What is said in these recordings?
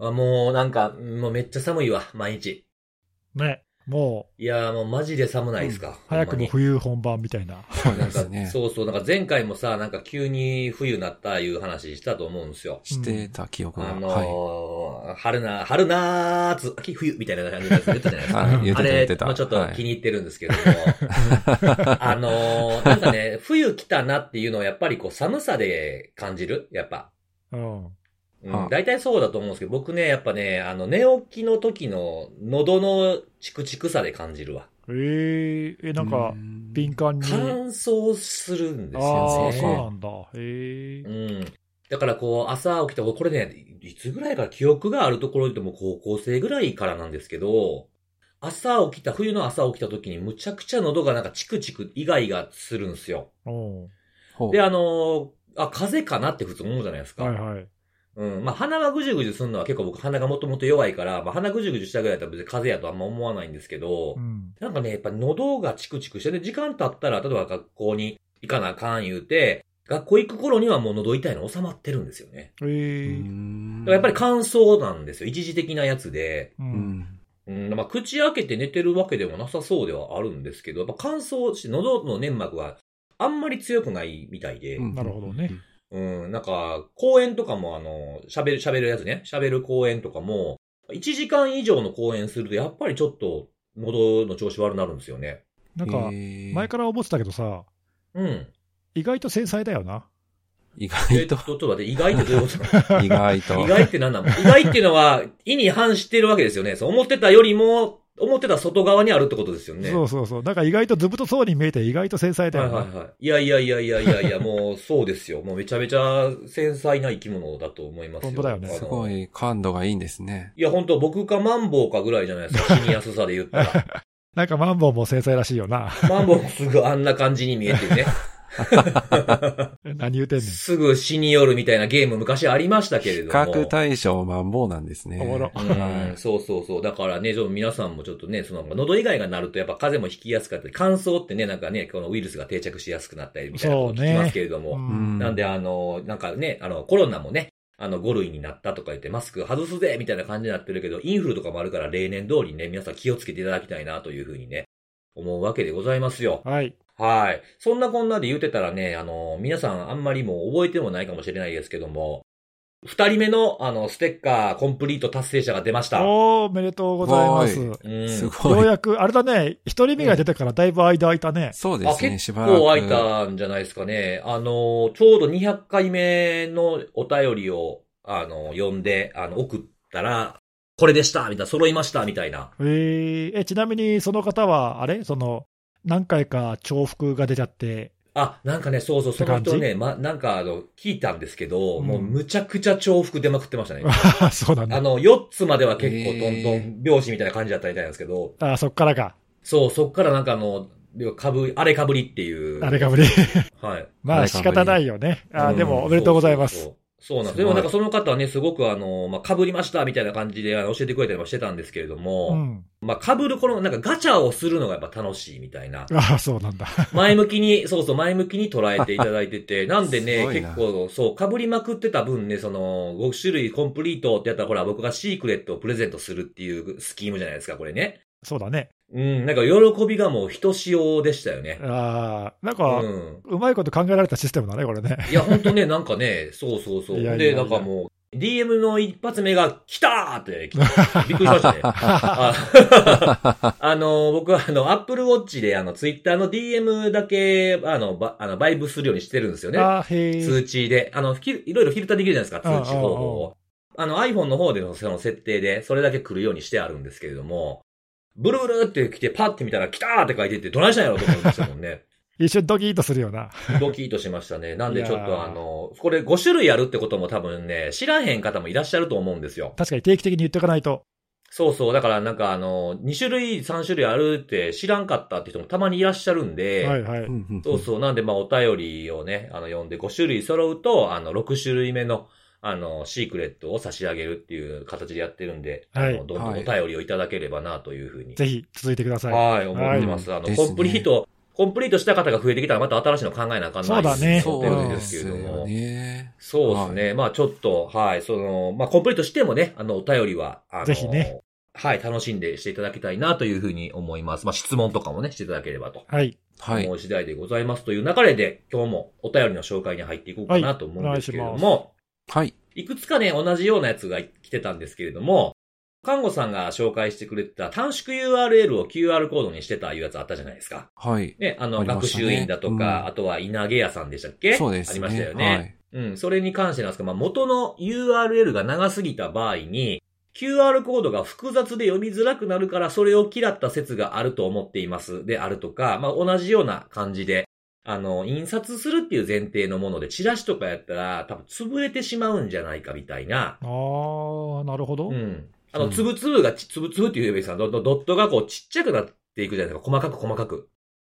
あもうなんか、もうめっちゃ寒いわ、毎日。ね。もいやーもうマジで寒ないですか。う、早くも冬本番みたいな。そうなんか。そうそう、なんか前回もさ、なんか急に冬になったいう話したと思うんですよ。してた記憶が。あのはー春な、春夏、秋冬みたいな感じで言ったじゃないですか。はい言ってたあれ、言ってたまあちょっとはい気に入ってるんですけども。あのーなんかね、冬来たなっていうのをやっぱりこう寒さで感じる？やっぱ。うん。うんあ大体そうだと思うんですけど、僕ね、やっぱね、あの、寝起きの時の喉のチクチクさで感じるわ。えええ、なんか、敏感に。乾燥するんですああ、よね。そうなんだ。へえ。うん。だからこう、朝起きた、これね、いつぐらいから記憶があるところでも高校生ぐらいからなんですけど、朝起きた、冬の朝起きた時にむちゃくちゃ喉がなんかチクチクイガイガするんですよ。で、あのーあ、風邪かなって普通思うじゃないですか。はいはい。うん。まあ、鼻がぐじゅぐじゅするのは結構僕鼻がもともと弱いから、まあ、鼻ぐじゅぐじゅしたぐらいだったら別に風邪やとあんま思わないんですけど、うん。なんかね、やっぱ喉がチクチクして、で、時間経ったら、例えば学校に行かなあかん言うて、学校行く頃にはもう喉痛いの収まってるんですよね。うええ。んだからやっぱり乾燥なんですよ。一時的なやつで。う。うんん。うん、まあ、口開けて寝てるわけでもなさそうではあるんですけど、やっぱ乾燥して、喉の粘膜があんまり強くないみたいで、うんなるほどね。うん、なんか、公演とかもあの、喋る、喋るやつね、喋る公演とかも、1時間以上の公演すると、やっぱりちょっと、喉の調子悪くなるんですよね。なんか、前から思ってたけどさ、うん。意外と繊細だよな。意えっと、外とち、ょっと待って、意外ってどういうこと？意外と。意外って何なの意外っていうのは、意に反してるわけですよね。そう思ってたよりも、思ってた外側にあるってことですよね。そうそうそう。なんか意外とずぶとそうに見えて意外と繊細だよな。はいはいはい。いやいやいやいやいやいや、もうそうですよ。もうめちゃめちゃ繊細な生き物だと思いますよ。本当だよねすご。い感度がいいんですね。いや本当僕かマンボウかぐらいじゃないですか。死にやすさで言ったら。なんかマンボウも繊細らしいよな。マンボウもすぐあんな感じに見えてね。何言うてんねん。すぐ死によるみたいなゲーム昔ありましたけれ比ども。較対象マンボウなんですね。おもろそうそうそう。だからね、皆さんもちょっとね、その、喉以外がなるとやっぱ風邪もひきやすかったり、乾燥ってね、なんかね、このウイルスが定着しやすくなったりみたいなこと聞きますけれども。うんなんであの、なんかね、あの、コロナもね、あの、5類になったとか言って、マスク外すぜみたいな感じになってるけど、インフルとかもあるから、例年通りね、皆さん気をつけていただきたいなというふうにね、思うわけでございますよ。はい。はい。そんなこんなで言うてたらね、あの、皆さんあんまりもう覚えてもないかもしれないですけども、二人目の、あの、ステッカーコンプリート達成者が出ました。おー、おめでとうございます。うん。すごい。うやく、あれだね、一人目が出てからだいぶ間空いたね。あ、そうですね、結しばらく。構空いたんじゃないですかね。あの、ちょうど200回目のお便りを、あの、読んで、あの、送ったら、これでしたみたいな、揃いましたみたいな。えー、え、ちなみにその方は、あれ？その、何回か重複が出ちゃって、あ、なんかね、そうそう、その人ね、ま、なんかあの、聞いたんですけど、うんもうむちゃくちゃ重複出まくってましたね。あそうなんだ。あの、4つまでは結構トントン拍子みたいな感じだったみたいなんですけど、あ、そっからか。そう、そっからなんかあの、かぶ、あれかぶりっていう。あれかぶり。はい。まあ仕方ないよね。あ、うんでもおめでとうございます。そうそうそうそうなんです。でもなんかその方はね、すごくあの、まあ、被りましたみたいな感じであの教えてくれたりもしてたんですけれども、うん。まあ、被るこのなんかガチャをするのがやっぱ楽しいみたいな。あそうなんだ。前向きに、そうそう、前向きに捉えていただいてて、なんでね結構、そう、被りまくってた分ね、その、5種類コンプリートってやったら、ほら、僕がシークレットをプレゼントするっていうスキームじゃないですか、これね。そうだね。うん、なんか喜びがもうひとしおでしたよね。ああ、なんうか、ん。うまいこと考えられたシステムだね、これね。いや、ほんとね、なんかね、そうそうそう。いやいやいやで、なんかもう、DM の一発目が、来たーって びっくりしましたね。あ あの、僕はあの、Apple Watch であの、Twitter の DM だけ、あの、ばあのバイブするようにしてるんですよね。通知で。あの、いろいろフィルターできるじゃないですか、うん通知方法を。あの、iPhone の方でのその設定で、それだけ来るようにしてあるんですけれども、ブルブルって来て、パッて見たら、来たーって書いてて、どないしたんやろと思いましたもんね。一瞬ドキッとするよな。ドキッとしましたね。なんでちょっとあの、これ5種類あるってことも多分ね、知らへん方もいらっしゃると思うんですよ。確かに定期的に言っておかないと。そうそう。だからなんかあの、2種類、3種類あるって知らんかったって人もたまにいらっしゃるんで、はいはい。そうそう。なんでまあお便りをね、あの読んで5種類揃うと、あの、6種類目の、あの、シークレットを差し上げるっていう形でやってるんで、はいあの、どんどんお便りをいただければなというふうに。ぜひ続いてください。はい、思ってます。あの、ですねコンプリート、コンプリートした方が増えてきたらまた新しいの考えなあかんないそうだねそう思ってるんでですけれども。ね。そうですね。まあちょっと、はい、その、まあコンプリートしてもね、あの、お便りは、あの、ぜひね。はい、楽しんでしていただきたいなというふうに思います。まあ質問とかもね、していただければと。はい。はい思。う次第でございますという流れで、今日もお便りの紹介に入っていこうかなと思うんですけれどはいおも、はい。いくつかね、同じようなやつが来てたんですけれども、看護さんが紹介してくれてた短縮 URL を QR コードにしてたいうやつあったじゃないですか。はい。ね、あの、学習院だとか、うんあとは稲毛屋さんでしたっけ？そうですね。ありましたよね。はい。うん、それに関してなんですが、まあ、元の URL が長すぎた場合に、QR コードが複雑で読みづらくなるから、それを嫌った説があると思っています。であるとか、まあ、同じような感じで、あの、印刷するっていう前提のもので、チラシとかやったら、多分潰れてしまうんじゃないかみたいな。あー、なるほど。うん。あの、うんつぶつぶがち、つぶつぶっていう言えばいいですか、ドットがこうちっちゃくなっていくじゃないですか。細かく細かく。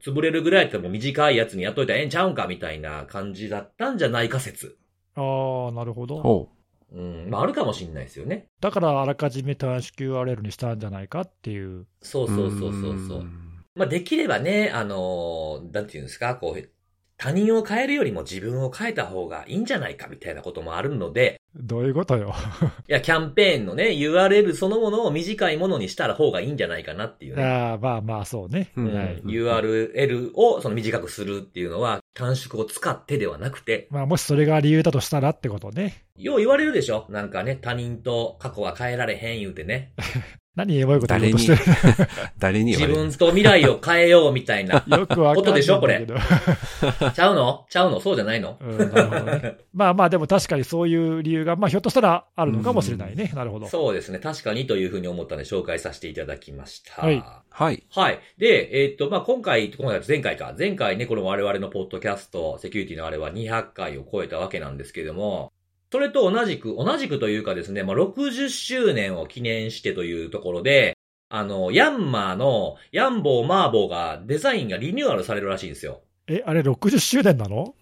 潰れるぐらいやったらもう短いやつにやっといたらええんちゃうんかみたいな感じだったんじゃないか説。あー、なるほど。ほうん。まあ、あるかもしんないですよね。だからあらかじめ短縮 URL にしたんじゃないかっていう。う。そうそうそうそうそう。んまあ、できればね、あのーなんていうんですか、こう、他人を変えるよりも自分を変えた方がいいんじゃないかみたいなこともあるので、どういうことよ。いや、キャンペーンのね、URL そのものを短いものにしたら方がいいんじゃないかなっていうね。あーまあまあ、そうね。うんはい。URL をその短くするっていうのは短縮を使ってではなくて、まあ、もしそれが理由だとしたらってことね。よう言われるでしょなんかね、他人と過去は変えられへん言うてね。何エモいこと言おう誰に？としてる、誰に言自分と未来を変えようみたいな。よくわか。ことでしょ？これ ちゃうの？ちゃうの？そうじゃないの？うん、なるほどね。まあまあ、でも確かにそういう理由が、まあひょっとしたらあるのかもしれないね。なるほど。そうですね。確かにというふうに思ったので紹介させていただきました。はいはい。はい。で、えーっと、まあ、今回、今回、前回か。前回ね、この我々のポッドキャスト、セキュリティのあれは200回を超えたわけなんですけれども、それと同じく、同じくというかですね、まあ、60周年を記念してというところで、あの、ヤンマーの、ヤンボーマーボーが、デザインがリニューアルされるらしいんですよ。え、あれ60周年なの？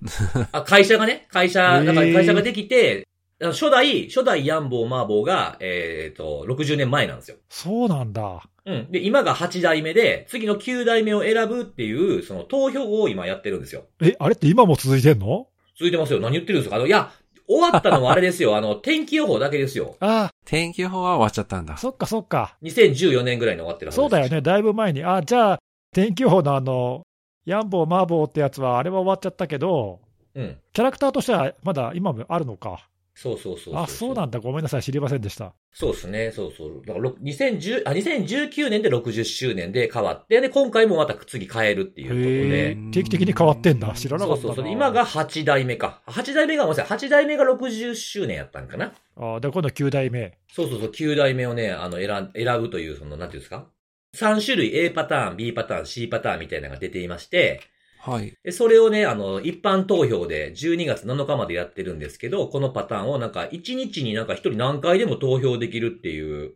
あ、会社がね、会社、だから会社ができて、あの初代、初代ヤンボーマーボーが、えーっと、60年前なんですよ。そうなんだ。うん。で、今が8代目で、次の9代目を選ぶっていう、その投票を今やってるんですよ。え、あれって今も続いてんの？続いてますよ。何言ってるんですか？あの、いや、終わったのはあれですよ。あの、天気予報だけですよ。あ天気予報は終わっちゃったんだあ、。そっかそっか。2014年ぐらいに終わってるはずですそうだよね。だいぶ前に。あじゃあ、天気予報のあの、ヤンボー、マーボーってやつは、あれは終わっちゃったけど、うん。キャラクターとしてはまだ今もあるのか。そうそうそうあ、そうなんだ。ごめんなさい。知りませんでした。そうですね。そうそう。だから、ろ2010あ、2019年で60周年で変わって、で、今回もまた次変えるっていうことへで。え。定期的に変わってんだ。知らなかったな。そうそうそう。今が8代目か。8代目が、ごめんなさい。8代目が60周年やったんかな。あで、今度9代目。そうそうそう、9代目をね、あの、選、選ぶという、その、なんていうんですか ?3 種類 A パターン、B パターン、C パターンみたいなのが出ていまして、はい。でそれをね、あの、一般投票で12月7日までやってるんですけど、このパターンをなんか1日になんか1人何回でも投票できるっていう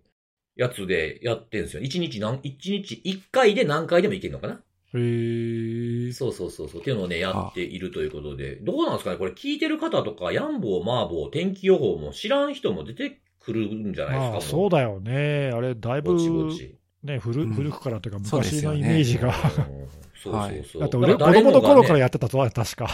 やつでやってるんですよ。1日何、1日1回で何回でもいけるのかな？へえ。そうそうそうそう。っていうのをね、やっているということで、どうなんですかね？これ聞いてる方とか、ヤンボー、マーボー、天気予報も知らん人も出てくるんじゃないですか？まあ、そうだよね。あれ、だいぶぼちぼち。ね、古うん古くからというか、昔のイメージが。うんそうそうそう。だって俺、ね供の頃からやってたぞ、確か。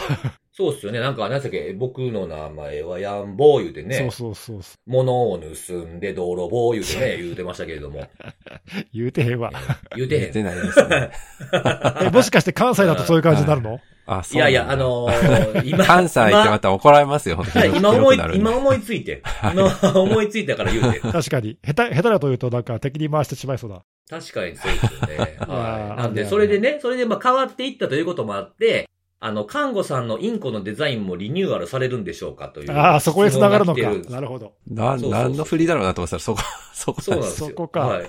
そうっすよね。なんか、何だっけ、僕の名前はヤンボー言うてね。そうそうそうそう。物を盗んで泥棒言うてね、言うてましたけれども。言うてへんわ。言うてへん。出てないですね。え、もしかして関西だとそういう感じになるの？あ、そういやいや、あ、のー、今、関西ってまた怒られますよ、本当はいに。今思い、今思いついて。今思いついたから言うて。確かに。下手、下手だと言うとなんか敵に回してしまいそうだ。確かにそうですよね。はい。なんで、それでね、それでまあ変わっていったということもあって、あの、看護さんのインコのデザインもリニューアルされるんでしょうかという。ああ、そこへ繋がるのか。なるほど。な、そうそうそう何の振りだろうなと思ったら、そこ、そこそうなんですよ。そこかはい。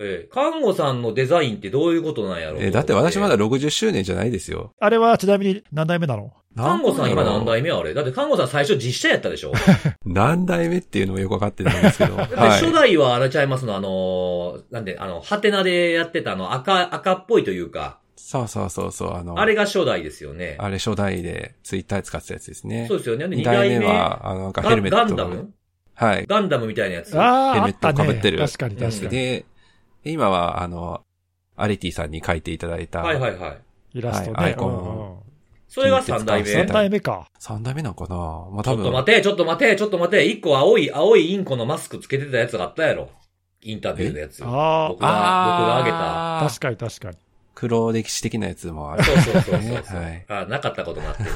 ええ看護さんのデザインってどういうことなんやろうえ、だって私まだだ。60周年じゃないですよ。あれはちなみに何代目なの？看護さん今何目代目あれ？だって看護さん最初実写やったでしょ 何代目っていうのもよくわかってないんですけど。は初い。代はあれちゃいますの、あのーなんで、あの、ハテナでやってたあの赤、赤っぽいというか、そうそうそうそう、あの、あれが初代ですよね。あれ初代でツイッター使ってたやつですね。そうですよね。で、二二代目は、あの、なんかガヘルメットガンダム？はい。ガンダムみたいなやつ？ああ、ヘルメットあったね。被ってる確かに確かに。で、今は、あの、アリティさんに書いていただいた、はいはいはい。イラストね。はいアイコンうんうんそれが3代目。三代目か。三代目なんかな？まあちょ多分。っと待て、ちょっと待て、ちょっと待て。一個青い、青いインコのマスクつけてたやつがあったやろ。インタビューのやつ。僕あが、僕があげた。あ、確かに確かに。黒歴史的なやつもある。そうそうそうそうそう、はいあ。なかったことになってる。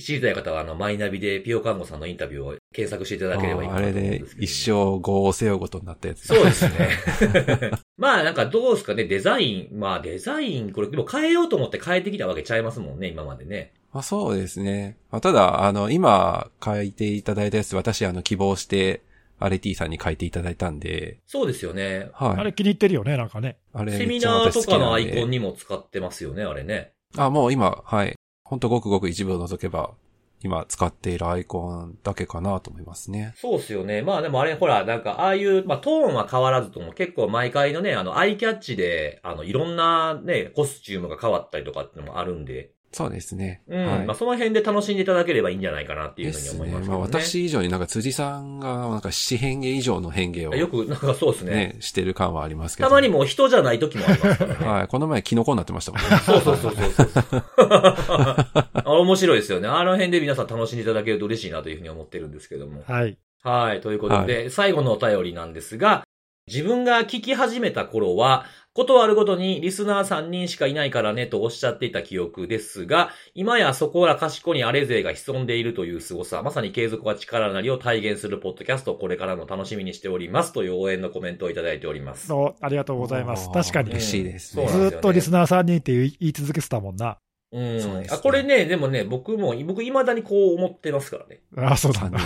知りたい方は、あの、マイナビでピオカンゴさんのインタビューを検索していただければいいかあれなと思うんでですけど。一生業を背負うことになったやつ。そうですね。まあなんかどうですかね、デザイン。まあデザイン、これでも変えようと思って変えてきたわけちゃいますもんね、今までね。まあそうですね。まあただ、あの、今書いていただいたやつ、私あの希望して、アレティさんに書いていただいたんで、そうですよね。はい。あれ気に入ってるよね、なんかね。あれセミナーとかのアイコンにも使ってますよね、あれね。あ、もう今、はい。ほんとごくごく一部を除けば、今使っているアイコンだけかなと思いますね。そうですよね。まあでもあれ、ほら、なんか、ああいう、まあトーンは変わらずとも結構毎回のね、あの、アイキャッチで、あの、いろんなね、コスチュームが変わったりとかっていうのもあるんで、そうですね。うん。はい。まあその辺で楽しんでいただければいいんじゃないかなっていうふうに。思いますけどね。まあ私以上になんか辻さんが、なんか七変化以上の変化をよく、なんかそうですね。ね、してる感はありますけど。たまにもう人じゃない時もありますからね。はい。この前キノコになってましたもんね。そうそうそうそうそう。あ面白いですよね。あの辺で皆さん楽しんでいただけると嬉しいなというふうに思ってるんですけども。はい。はい。ということで、最後のお便りなんですが、自分が聞き始めた頃は、ことあるごとにリスナー3人しかいないからねとおっしゃっていた記憶ですが、今やそこらかしこにあれ勢が潜んでいるという凄さ、まさに継続は力なりを体現するポッドキャストをこれからも楽しみにしておりますという応援のコメントをいただいております。そうありがとうございます。確かに。嬉ずしいですね。そうなんですよねーっとリスナー3人って言い言い続けてたもんな。うん。そうですねあ、これね、でもね、僕も、僕未だにこう思ってますからね。ああ、そうなんだ。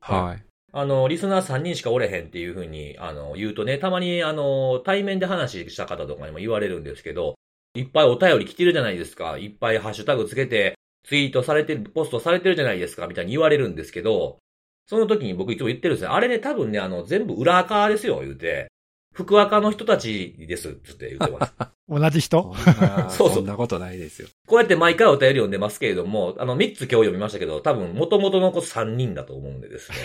はい。あの、リスナー3人しかおれへんっていうふうに、あの、言うとね、たまに、あの、対面で話した方とかにも言われるんですけど、いっぱいお便り来てるじゃないですか。いっぱいハッシュタグつけて、ツイートされてる、ポストされてるじゃないですか、みたいに言われるんですけど、その時に僕いつも言ってるんですよ。あれね、多分ね、あの、全部裏垢ですよ、言うて。福垢の人たちです、つって言ってます。同じ人？そんな そうそうそんなことないですよ。こうやって毎回お便り読んでますけれども、あの、3つ今日読みましたけど、多分元々の子3人だと思うんでですね。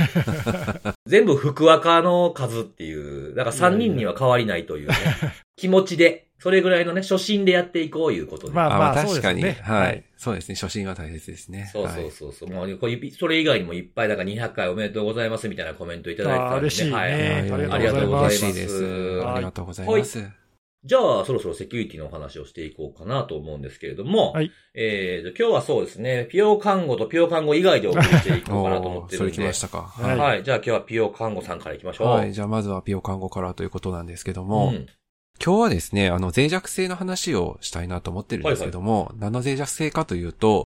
全部福赤の数っていう、だから3人には変わりないというね、気持ちで、それぐらいのね、初心でやっていこういうことで。まああ、まあ確かに、ははいい。そうですね。初心は大切ですね。そうそうそうそう。もうこれそれ以外にもいっぱい、だから200回おめでとうございますみたいなコメントいただいてたんで、あー嬉しいねはい。あありがとうございます嬉しいです。はいありがとうございます。じゃあ、そろそろセキュリティのお話をしていこうかなと思うんですけれども、はいえーと、今日はそうですね、ピオ看護とピオ看護以外でお送りしていこうかなと思ってるんで。それ来ましたか。ははいい。じゃあ今日はピオ看護さんから行きましょう。はい。じゃあまずはピオ看護からということなんですけども、うん今日はですね、あの、脆弱性の話をしたいなと思ってるんですけども、何の脆弱性かというと、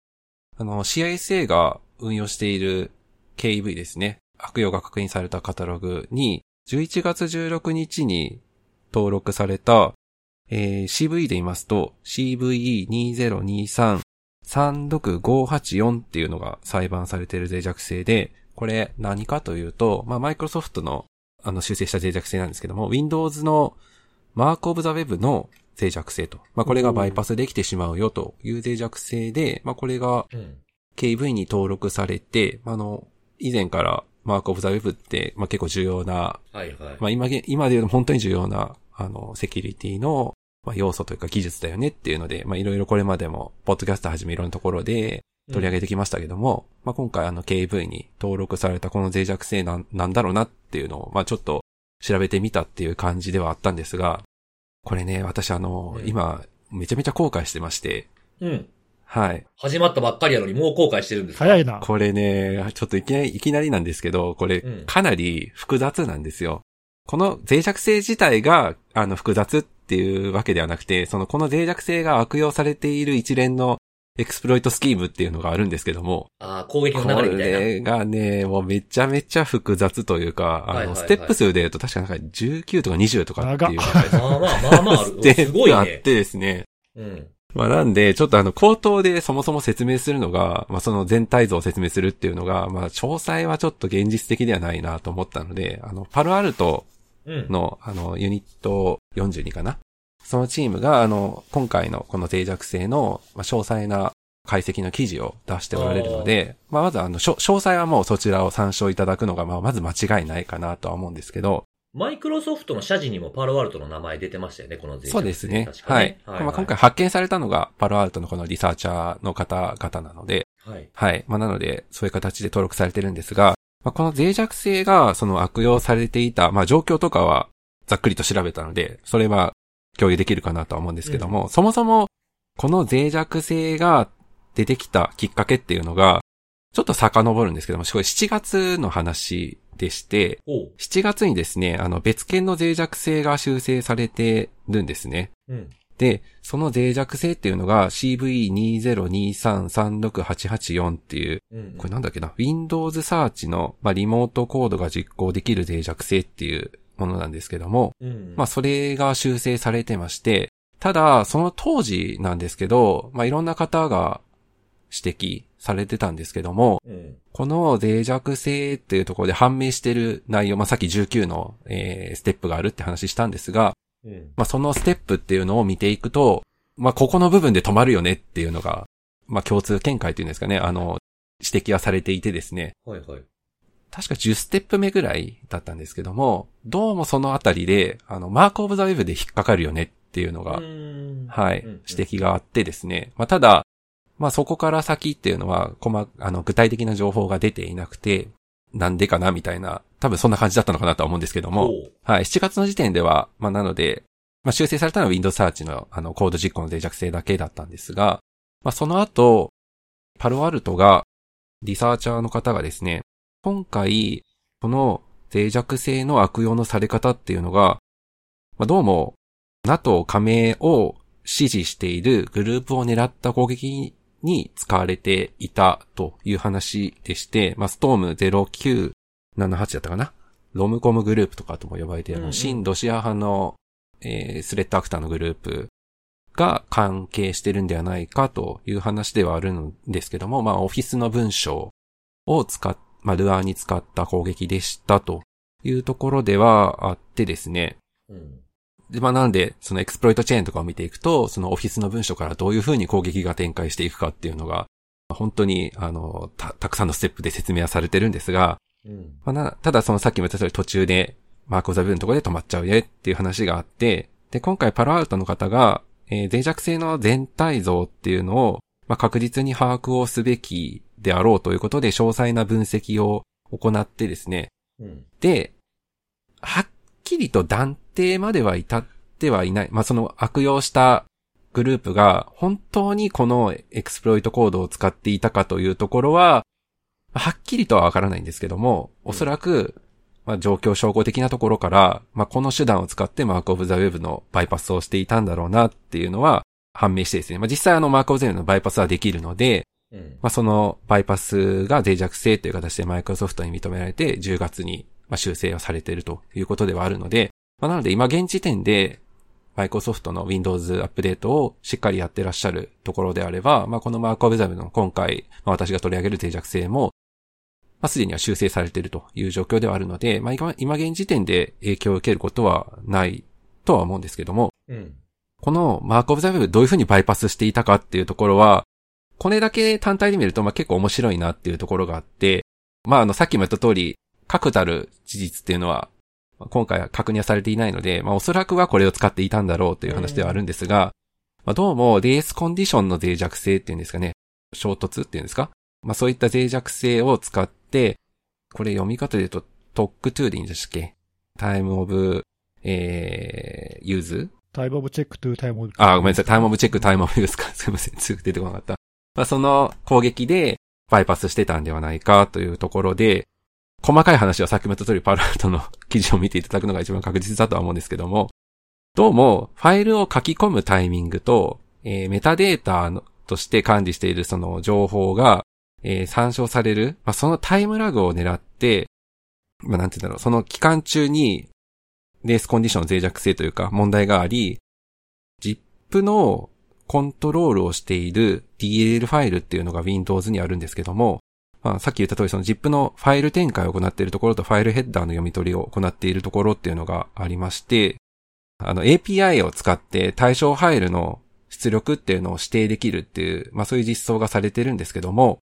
あの、CISA が運用している KEV ですね。悪用が確認されたカタログに、11月16日に登録された、えー CV で言いますと、CVE2023-36584 っていうのが裁判されている脆弱性で、これ何かというと、まあ、マイクロソフトのあの修正した脆弱性なんですけども、Windows のマークオブザウェブの脆弱性と。まあ、これがバイパスできてしまうよという脆弱性で、まあ、これがうん。KV に登録されて、あの、以前からマークオブザウェブって、まあ、結構重要な、はいはい。まあ、今げ、今で言うと本当に重要な、あの、セキュリティの、まあ、要素というか技術だよねっていうので、まあ、いろいろこれまでも、ポッドキャストはじめいろんなところで取り上げてきましたけども、まあ、今回あの KV に登録されたこの脆弱性なんなんだろうなっていうのを、まあ、ちょっと調べてみたっていう感じではあったんですが、これね、私あの、うん今、めちゃめちゃ後悔してまして、うん。はい。始まったばっかりやのにもう後悔してるんですか？早いな。これね、ちょっといきなり、いきなりなんですけど、これうん、かなり複雑なんですよ。この脆弱性自体が、あの、複雑っていうわけではなくて、その、この脆弱性が悪用されている一連のエクスプロイトスキームっていうのがあるんですけども、ああ、攻撃この流れみたいな。れがね、もうめちゃめちゃ複雑というか、あの、はいはいはいステップ数で言うと確かなんか19とか20とかっていう。まあまあ、まあまあある。すごいね。あってですね。うん。まあなんで、ちょっとあの、口頭でそもそも説明するのが、まあその全体像を説明するっていうのが、まあ詳細はちょっと現実的ではないなと思ったので、あの、パルアルトうん。の、あの、ユニット42かなそのチームが、あの、今回のこの脆弱性の、まあ、詳細な解析の記事を出しておられるので、まあ、まずあの、詳細はもうそちらを参照いただくのが、まあ、まず間違いないかなとは思うんですけど、マイクロソフトの社時にもパロアルトの名前出てましたよね、この脆弱性そうですね。確かはい。はいまあ、今回発見されたのがパロアルトのこのリサーチャーの方々なので、はい。はい。まあ、なので、そういう形で登録されてるんですが、まあ、この脆弱性がその悪用されていた、まあ、状況とかはざっくりと調べたので、それは共有できるかなとは思うんですけども、そもそもこの脆弱性が出てきたきっかけっていうのが、ちょっと遡るんですけども、これ7月の話でして、おう。7月にですね、あの別件の脆弱性が修正されてるんですね。うん。で、その脆弱性っていうのが CV2023368884 っていう、うん。これなんだっけな、Windows Search の、まあ、リモートコードが実行できる脆弱性っていうものなんですけども、うん。まあ、それが修正されてまして、ただ、その当時なんですけど、まあ、いろんな方が指摘されてたんですけども、うん。この脆弱性っていうところで判明してる内容、まあ、さっき19の、えーステップがあるって話したんですが、うん。まあ、そのステップっていうのを見ていくと、まあ、ここの部分で止まるよねっていうのが、まあ、共通見解っていうんですかね、あの、指摘はされていてですね、はいはい。確か10ステップ目ぐらいだったんですけども、どうもそのあたりで、あの、マークオブザウェブで引っかかるよねっていうのが、うん。はい、指摘があってですね。まあ、ただ、まあ、そこから先っていうのは、細あの、具体的な情報が出ていなくて、なんでかなみたいな、多分そんな感じだったのかなとは思うんですけども、はい、7月の時点では、まあ、なので、まあ、修正されたのは Windows Search の、あの、コード実行の脆弱性だけだったんですが、まあ、その後、パルアルトが、リサーチャーの方がですね、今回、この脆弱性の悪用のされ方っていうのが、まあ、どうも、NATO 加盟を支持しているグループを狙った攻撃に使われていたという話でして、まあ、ストーム0978だったかな？ RomCom グループとかとも呼ばれている、あうんうん。の親ロシア派の、えー threat actor のグループが関係してるんではないかという話ではあるんですけども、まあ、オフィスの文章を使っ、まあ、ルアーに使った攻撃でしたというところではあってですね。うん。で、まあ、なんで、その exploit chain とかを見ていくと、そのオフィスの文章からどういう風に攻撃が展開していくかっていうのが、本当に、あの、た、たくさんのステップで説明はされてるんですが、うん。まあ、な、ただそのさっきも言った通り途中で、 Mark of the Web のところで止まっちゃうねっていう話があって、で、今回パロアルトの方が、えー脆弱性の全体像っていうのを、まあ、確実に把握をすべきであろうということで、詳細な分析を行ってですね、うん。で、はっきりと断定までは至ってはいない。まあ、その悪用したグループが本当にこの exploit code を使っていたかというところは、はっきりとはわからないんですけども、おそらく、まあ、状況証拠的なところから、まあ、この手段を使って Mark of the Web のバイパスをしていたんだろうなっていうのは判明してですね。まあ、実際あの Mark of the Web のバイパスはできるので、うん。まあ、そのバイパスが脆弱性という形でマイクロソフトに認められて10月にまあ修正をされているということではあるので、まあ、なので今現時点でマイクロソフトの Windows アップデートをしっかりやってらっしゃるところであれば、まあ、この Mark of the Web の今回、まあ、私が取り上げる脆弱性も、まあ、すでには修正されているという状況ではあるので、まあ、今今現時点で影響を受けることはないとは思うんですけども、うん。この Mark of the Web どういうふうにバイパスしていたかっていうところは、これだけ単体で見ると、まあ、結構面白いなっていうところがあって、まあ、あの、さっきも言った通り、確たる事実っていうのは、まあ今回は確認はされていないので、まあ、おそらくはこれを使っていたんだろうという話ではあるんですが、まあ、どうも、 race condition の脆弱性っていうんですかね、衝突っていうんですか？まあ、そういった脆弱性を使って、これ読み方で言うと、 TOCTOU でいいんでしたっけ？ Time of、えー、 use？Time of check to time of あ、ごめんなさい。 Time of check、time of use か。すいません。すぐ出てこなかった。まあ、その攻撃でバイパスしてたんではないかというところで、細かい話はさっきも言った通りパルアルトの記事を見ていただくのが一番確実だとは思うんですけども、どうも、ファイルを書き込むタイミングと、えーメタデータとして管理しているその情報が、えー参照される、まあ、そのタイムラグを狙って、まあ、なんて言うんだろう、その期間中に、レースコンディションの脆弱性というか問題があり、ZIP のコントロールをしている DLL ファイルっていうのが Windows にあるんですけども、まあ、さっき言った通りその ZIP のファイル展開を行っているところとファイルヘッダーの読み取りを行っているところっていうのがありまして、あの API を使って対象ファイルの出力っていうのを指定できるっていう、まあそういう実装がされてるんですけども、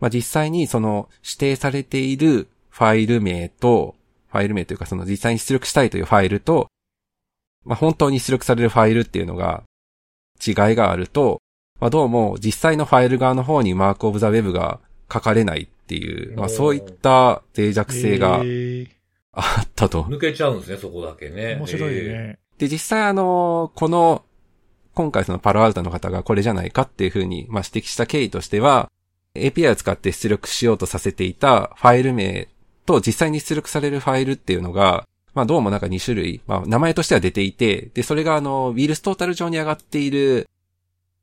まあ実際にその指定されているファイル名と、ファイル名というかその実際に出力したいというファイルと、まあ、本当に出力されるファイルっていうのが違いがあると、まあ、どうも実際のファイル側の方にマークオブザウェブが書かれないっていう、まあ、そういった脆弱性がえーあったと。抜けちゃうんですね、そこだけね。面白いえね。で、実際あの、この、今回そのパロアルタの方がこれじゃないかっていうふうに、まあ、指摘した経緯としては、API を使って出力しようとさせていたファイル名と実際に出力されるファイルっていうのが、まあどうもなんか2種類、まあ名前としては出ていて、で、それがあの、ウィルストータル上に上がっている、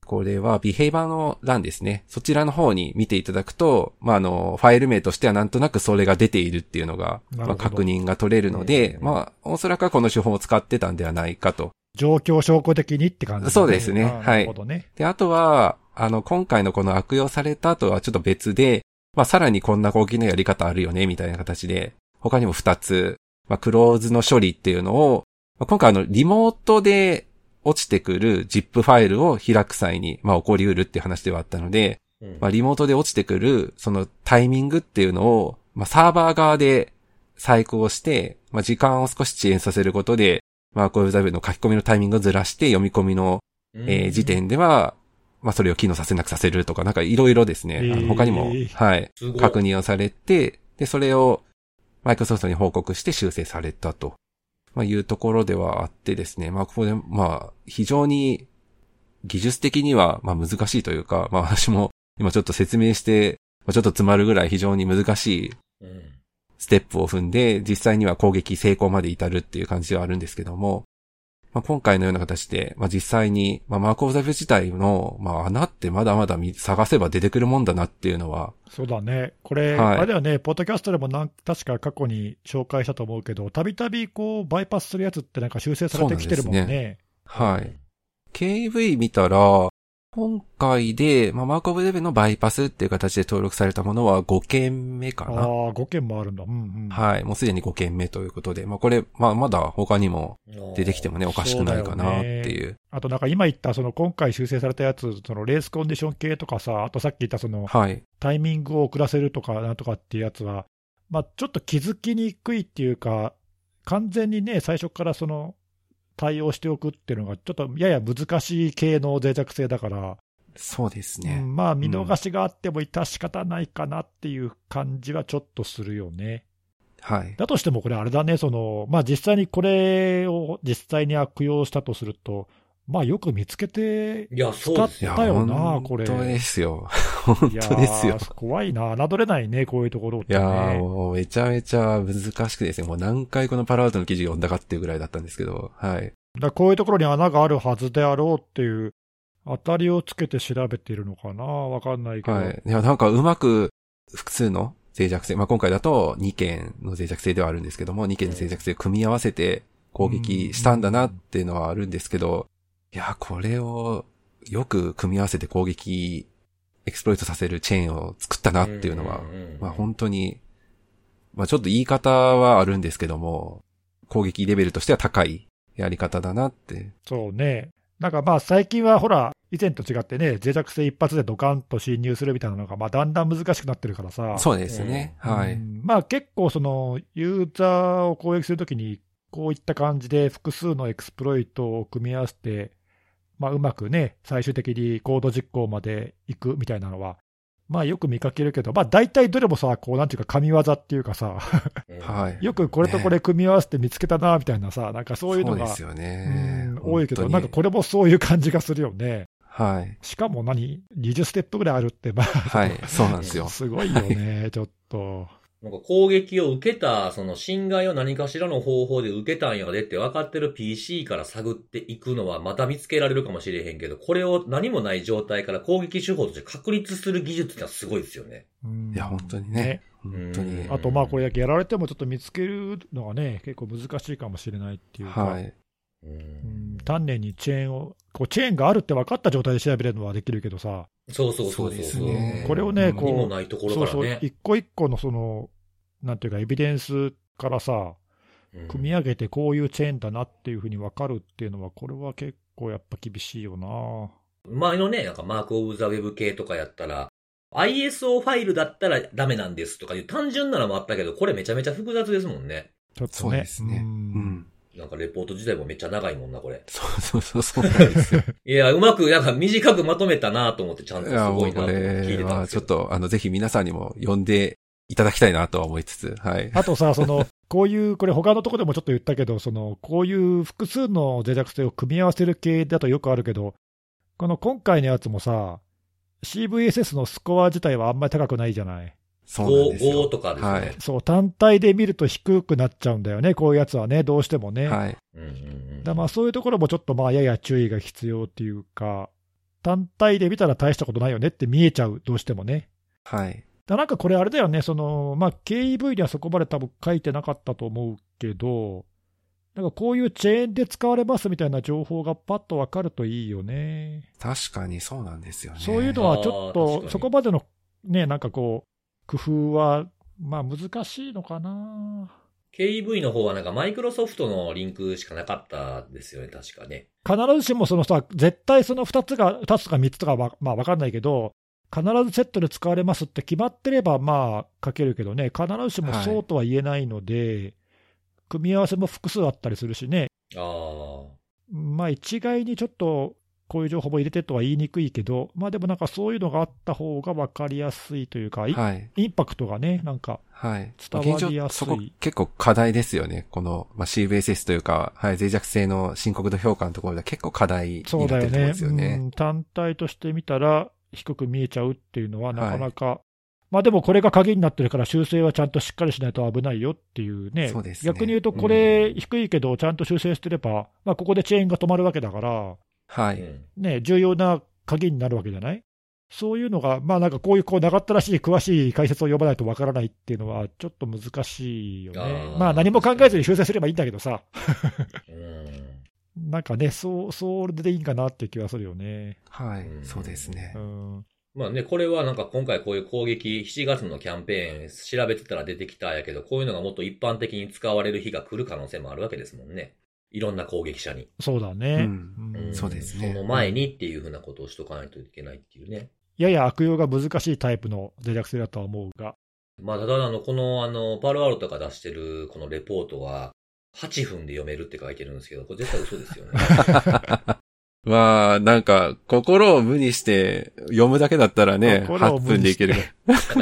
これはビヘイバーの欄ですね。そちらの方に見ていただくと、まああの、ファイル名としてはなんとなくそれが出ているっていうのが、まあ確認が取れるので、うんまあおそらくはこの手法を使ってたんではないかと。状況証拠的にって感じ、そうですねはいなるほどね。で、あとは、あの、今回のこの悪用されたとはちょっと別で、まあ、さらにこんな攻撃のやり方あるよね、みたいな形で、他にも二つ、まあ、クローズの処理っていうのを、まあ、今回あの、リモートで落ちてくる ZIP ファイルを開く際に、まあ、起こり得るっていう話ではあったので、うん。まあ、リモートで落ちてくる、そのタイミングっていうのを、まあ、サーバー側で細工をして、まあ、時間を少し遅延させることで、まあ、こういうザビの書き込みのタイミングをずらして読み込みのえー時点では、まあそれを機能させなくさせるとか、なんかいろいろですね、あへーの他にも、はい。確認をされて、で、それをマイクロソフトに報告して修正されたと、まあいうところではあってですね、まあここで、まあ非常に技術的には、まあ難しいというか、まあ私も今ちょっと説明して、まあちょっと詰まるぐらい非常に難しいうん。ステップを踏んで、実際には攻撃成功まで至るっていう感じではあるんですけども、まあ、今回のような形で、まあ、実際に、まあ、 Mark of the Web 自体の、まあ、穴ってまだまだ見探せば出てくるもんだなっていうのは、そうだね。これ、はいあれだよね、ポッドキャストでもなん確か過去に紹介したと思うけど、たびたびこう、バイパスするやつってなんか修正されてきてるもんそうなんね。はい。 KEV 見たら、今回で、まあ、 Mark of the Web のバイパスっていう形で登録されたものは5件目かな。ああ、5件もあるんだ。うんうん。はい。もうすでに5件目ということで、まあ、これ、まあ、まだ他にも出てきてもね、おかしくないかなっていう。あとなんか今言った、その今回修正されたやつ、そのレースコンディション系とかさ、あとさっき言ったそのはい。タイミングを遅らせるとかなんとかっていうやつは、まあ、ちょっと気づきにくいっていうか、完全にね、最初からその対応しておくっていうのが、ちょっとやや難しい系の脆弱性だから、そうですね。うんまあ見逃しがあっても致し方ないかなっていう感じはちょっとするよね。はい。だとしてもこれ、あれだね、そのまあ、実際にこれを実際に悪用したとすると、まあ、よく見つけていや、そうですよ。なこれ 本当ですよ。本当ですよ。ー怖いな、侮れないね、こういうところって、ね。いやー、もうめちゃめちゃ難しくてですね、もう何回このパラアウトの記事読んだかっていうぐらいだったんですけど、はい。だこういうところに穴があるはずであろうっていう、当たりをつけて調べているのかな、わかんないけど、はい。いや、なんかうまく複数の脆弱性、まあ、今回だと2件の脆弱性ではあるんですけども、2件の脆弱性を組み合わせて攻撃したんだなっていうのはあるんですけど、いや、これをよく組み合わせて攻撃、エクスプロイトさせるチェーンを作ったなっていうのは、まあ本当に、まあちょっと言い方はあるんですけども、攻撃レベルとしては高いやり方だなって。そうね、なんかまあ最近はほら、以前と違ってね、脆弱性一発でドカンと侵入するみたいなのが、まあ、だんだん難しくなってるからさ、そうですね。うんはい。まあ結構、そのユーザーを攻撃するときに、こういった感じで複数のエクスプロイトを組み合わせて、まあ、うまくね、最終的にコード実行まで行くみたいなのは、まあよく見かけるけど、まあ大体どれもさ、こうなんていうか、神業っていうかさ、うんはい。よくこれとこれ組み合わせて見つけたなみたいなさ、なんかそういうのがそうですよねうん。多いけど、なんかこれもそういう感じがするよね。はい。しかも何 ?20 ステップぐらいあるって、まあ、はい。そうなんですよ。すごいよね、ちょっと。なんか攻撃を受けた、その侵害を何かしらの方法で受けたんやでって分かってる PC から探っていくのはまた見つけられるかもしれへんけど、これを何もない状態から攻撃手法として確立する技術ってのはすごいですよね。うんいや、本当にね。本当にうん。あと、まあこれだけやられてもちょっと見つけるのがね、結構難しいかもしれないっていうか、はい。ううんん丹念にチェーンを、こうチェーンがあるって分かった状態で調べるのはできるけどさ、そうそうそうそうですねこれをね、うんこう、何もないところそうそう、からね。一個一個のその、なんていうか、エビデンスからさ、うん組み上げてこういうチェーンだなっていうふうに分かるっていうのは、これは結構やっぱ厳しいよな。前のね、なんかマークオブザウェブ系とかやったら、ISO ファイルだったらダメなんですとかいう単純なのもあったけど、これめちゃめちゃ複雑ですもんね。ちょっとね。そうですね。ううんん。なんかレポート自体もめっちゃ長いもんな、これ。そうそうそう、そうなんですよ。いや、うまく、なんか短くまとめたなと思って、ちゃんとすごいうな聞いれてたんですよはちょっ。と、あの、ぜひ皆さんにも読んでいただきたいなとは思いつつ、はい。あとさ、その、こういう、これ他のとこでもちょっと言ったけど、その、こういう複数の脆弱性を組み合わせる系だとよくあるけど、この今回のやつもさ、CVSS のスコア自体はあんまり高くないじゃない？そうなんですよ。5とかですね。はい。そう、単体で見ると低くなっちゃうんだよね、こういうやつはね、どうしてもね。はい。うんうんうん。だまあそういうところもちょっとまあやや注意が必要っていうか、単体で見たら大したことないよねって見えちゃう、どうしてもね。はい。だなんかこれあれだよね、その、まあ KEV にはそこまで多分書いてなかったと思うけど、なんかこういうチェーンで使われますみたいな情報がパッとわかるといいよね。確かにそうなんですよね。そういうのはちょっと、にそこまでのね、なんかこう、工夫は、まあ難しいのかな。KEV の方はなんかマイクロソフトのリンクしかなかったですよね、確かね。必ずしもそのさ、絶対その2つが、2つとか3つとかは、まあ分かんないけど、必ずセットで使われますって決まってれば、まあ書けるけどね、必ずしもそうとは言えないので、組み合わせも複数あったりするしね、ああ。まあ一概にちょっとこういう情報も入れてとは言いにくいけど、まあでもなんかそういうのがあった方が分かりやすいというか、いはい。インパクトがね、なんか、はい。伝わりやすい現状、そこ結構課題ですよね。この、まあ、CVSS というか、はい、脆弱性の深刻度評価のところでは結構課題になってるところですよね。うん単体として見たら低く見えちゃうっていうのは、なかなか、まあでもこれが鍵になってるから、修正はちゃんとしっかりしないと危ないよっていうね、そうですね。逆に言うと、これ、低いけど、ちゃんと修正してれば、まあ、ここでチェーンが止まるわけだから、はい。うんね、重要な鍵になるわけじゃない？そういうのが、まあなんかこういうこう長ったらしい詳しい解説を読まないとわからないっていうのは、ちょっと難しいよね。あ。ー。まあ何も考えずに修正すればいいんだけどさ、うん。なんかね、そう、それでいいんかなっていう気はするよね。はいうん。そうですねう。ん。まあね、これはなんか今回こういう攻撃、7月のキャンペーン調べてたら出てきたんやけど、こういうのがもっと一般的に使われる日が来る可能性もあるわけですもんね。いろんな攻撃者に。そうだね。うんうんそうですねその前にっていうふうなことをしとかないといけないっていうね。やや悪用が難しいタイプの脆弱性だとは思うが、まあ、ただあの、この、あの、パールアウトが出してるこのレポートは、8分で読めるって書いてるんですけど、これ絶対嘘ですよね。まあ、なんか、心を無にして読むだけだったらね、8心を無に分でいける。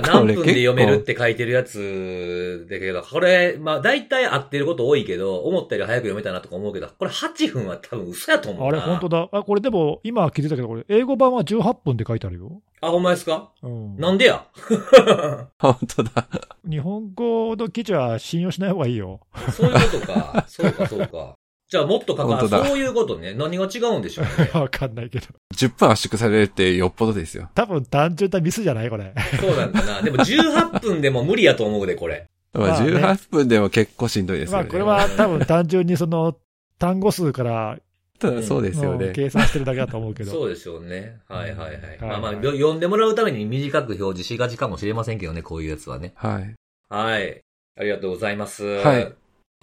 何分で読めるって書いてるやつだけど、これ、まあ大体合ってること多いけど、思ったより早く読めたなとか思うけど、これ8分は多分嘘やと思うな。あれ、本当だ。あ、これでも、今気づいたけど、これ、英語版は18分って書いてあるよ。あ、ほんまですか？うん。なんでや？本当だ。日本語の記事は信用しない方がいいよ。そういうことか。そうか、そうか。じゃあもっと書か本当だそういうことね。何が違うんでしょうね。わかんないけど。10分圧縮されるってよっぽどですよ。多分単純なミスじゃないこれ。そうなんだな。でも18分でも無理やと思うで、これ。まあ、まあね18分でも結構しんどいですまあ、よね。これは多分単純にその、単語数から そうですよのね。計算してるだけだと思うけど。そうでしょうね。はいはいはい。うんまあまあ、はいはい読んでもらうために短く表示しがちかもしれませんけどね、こういうやつはね。はい。はい。ありがとうございます。はい。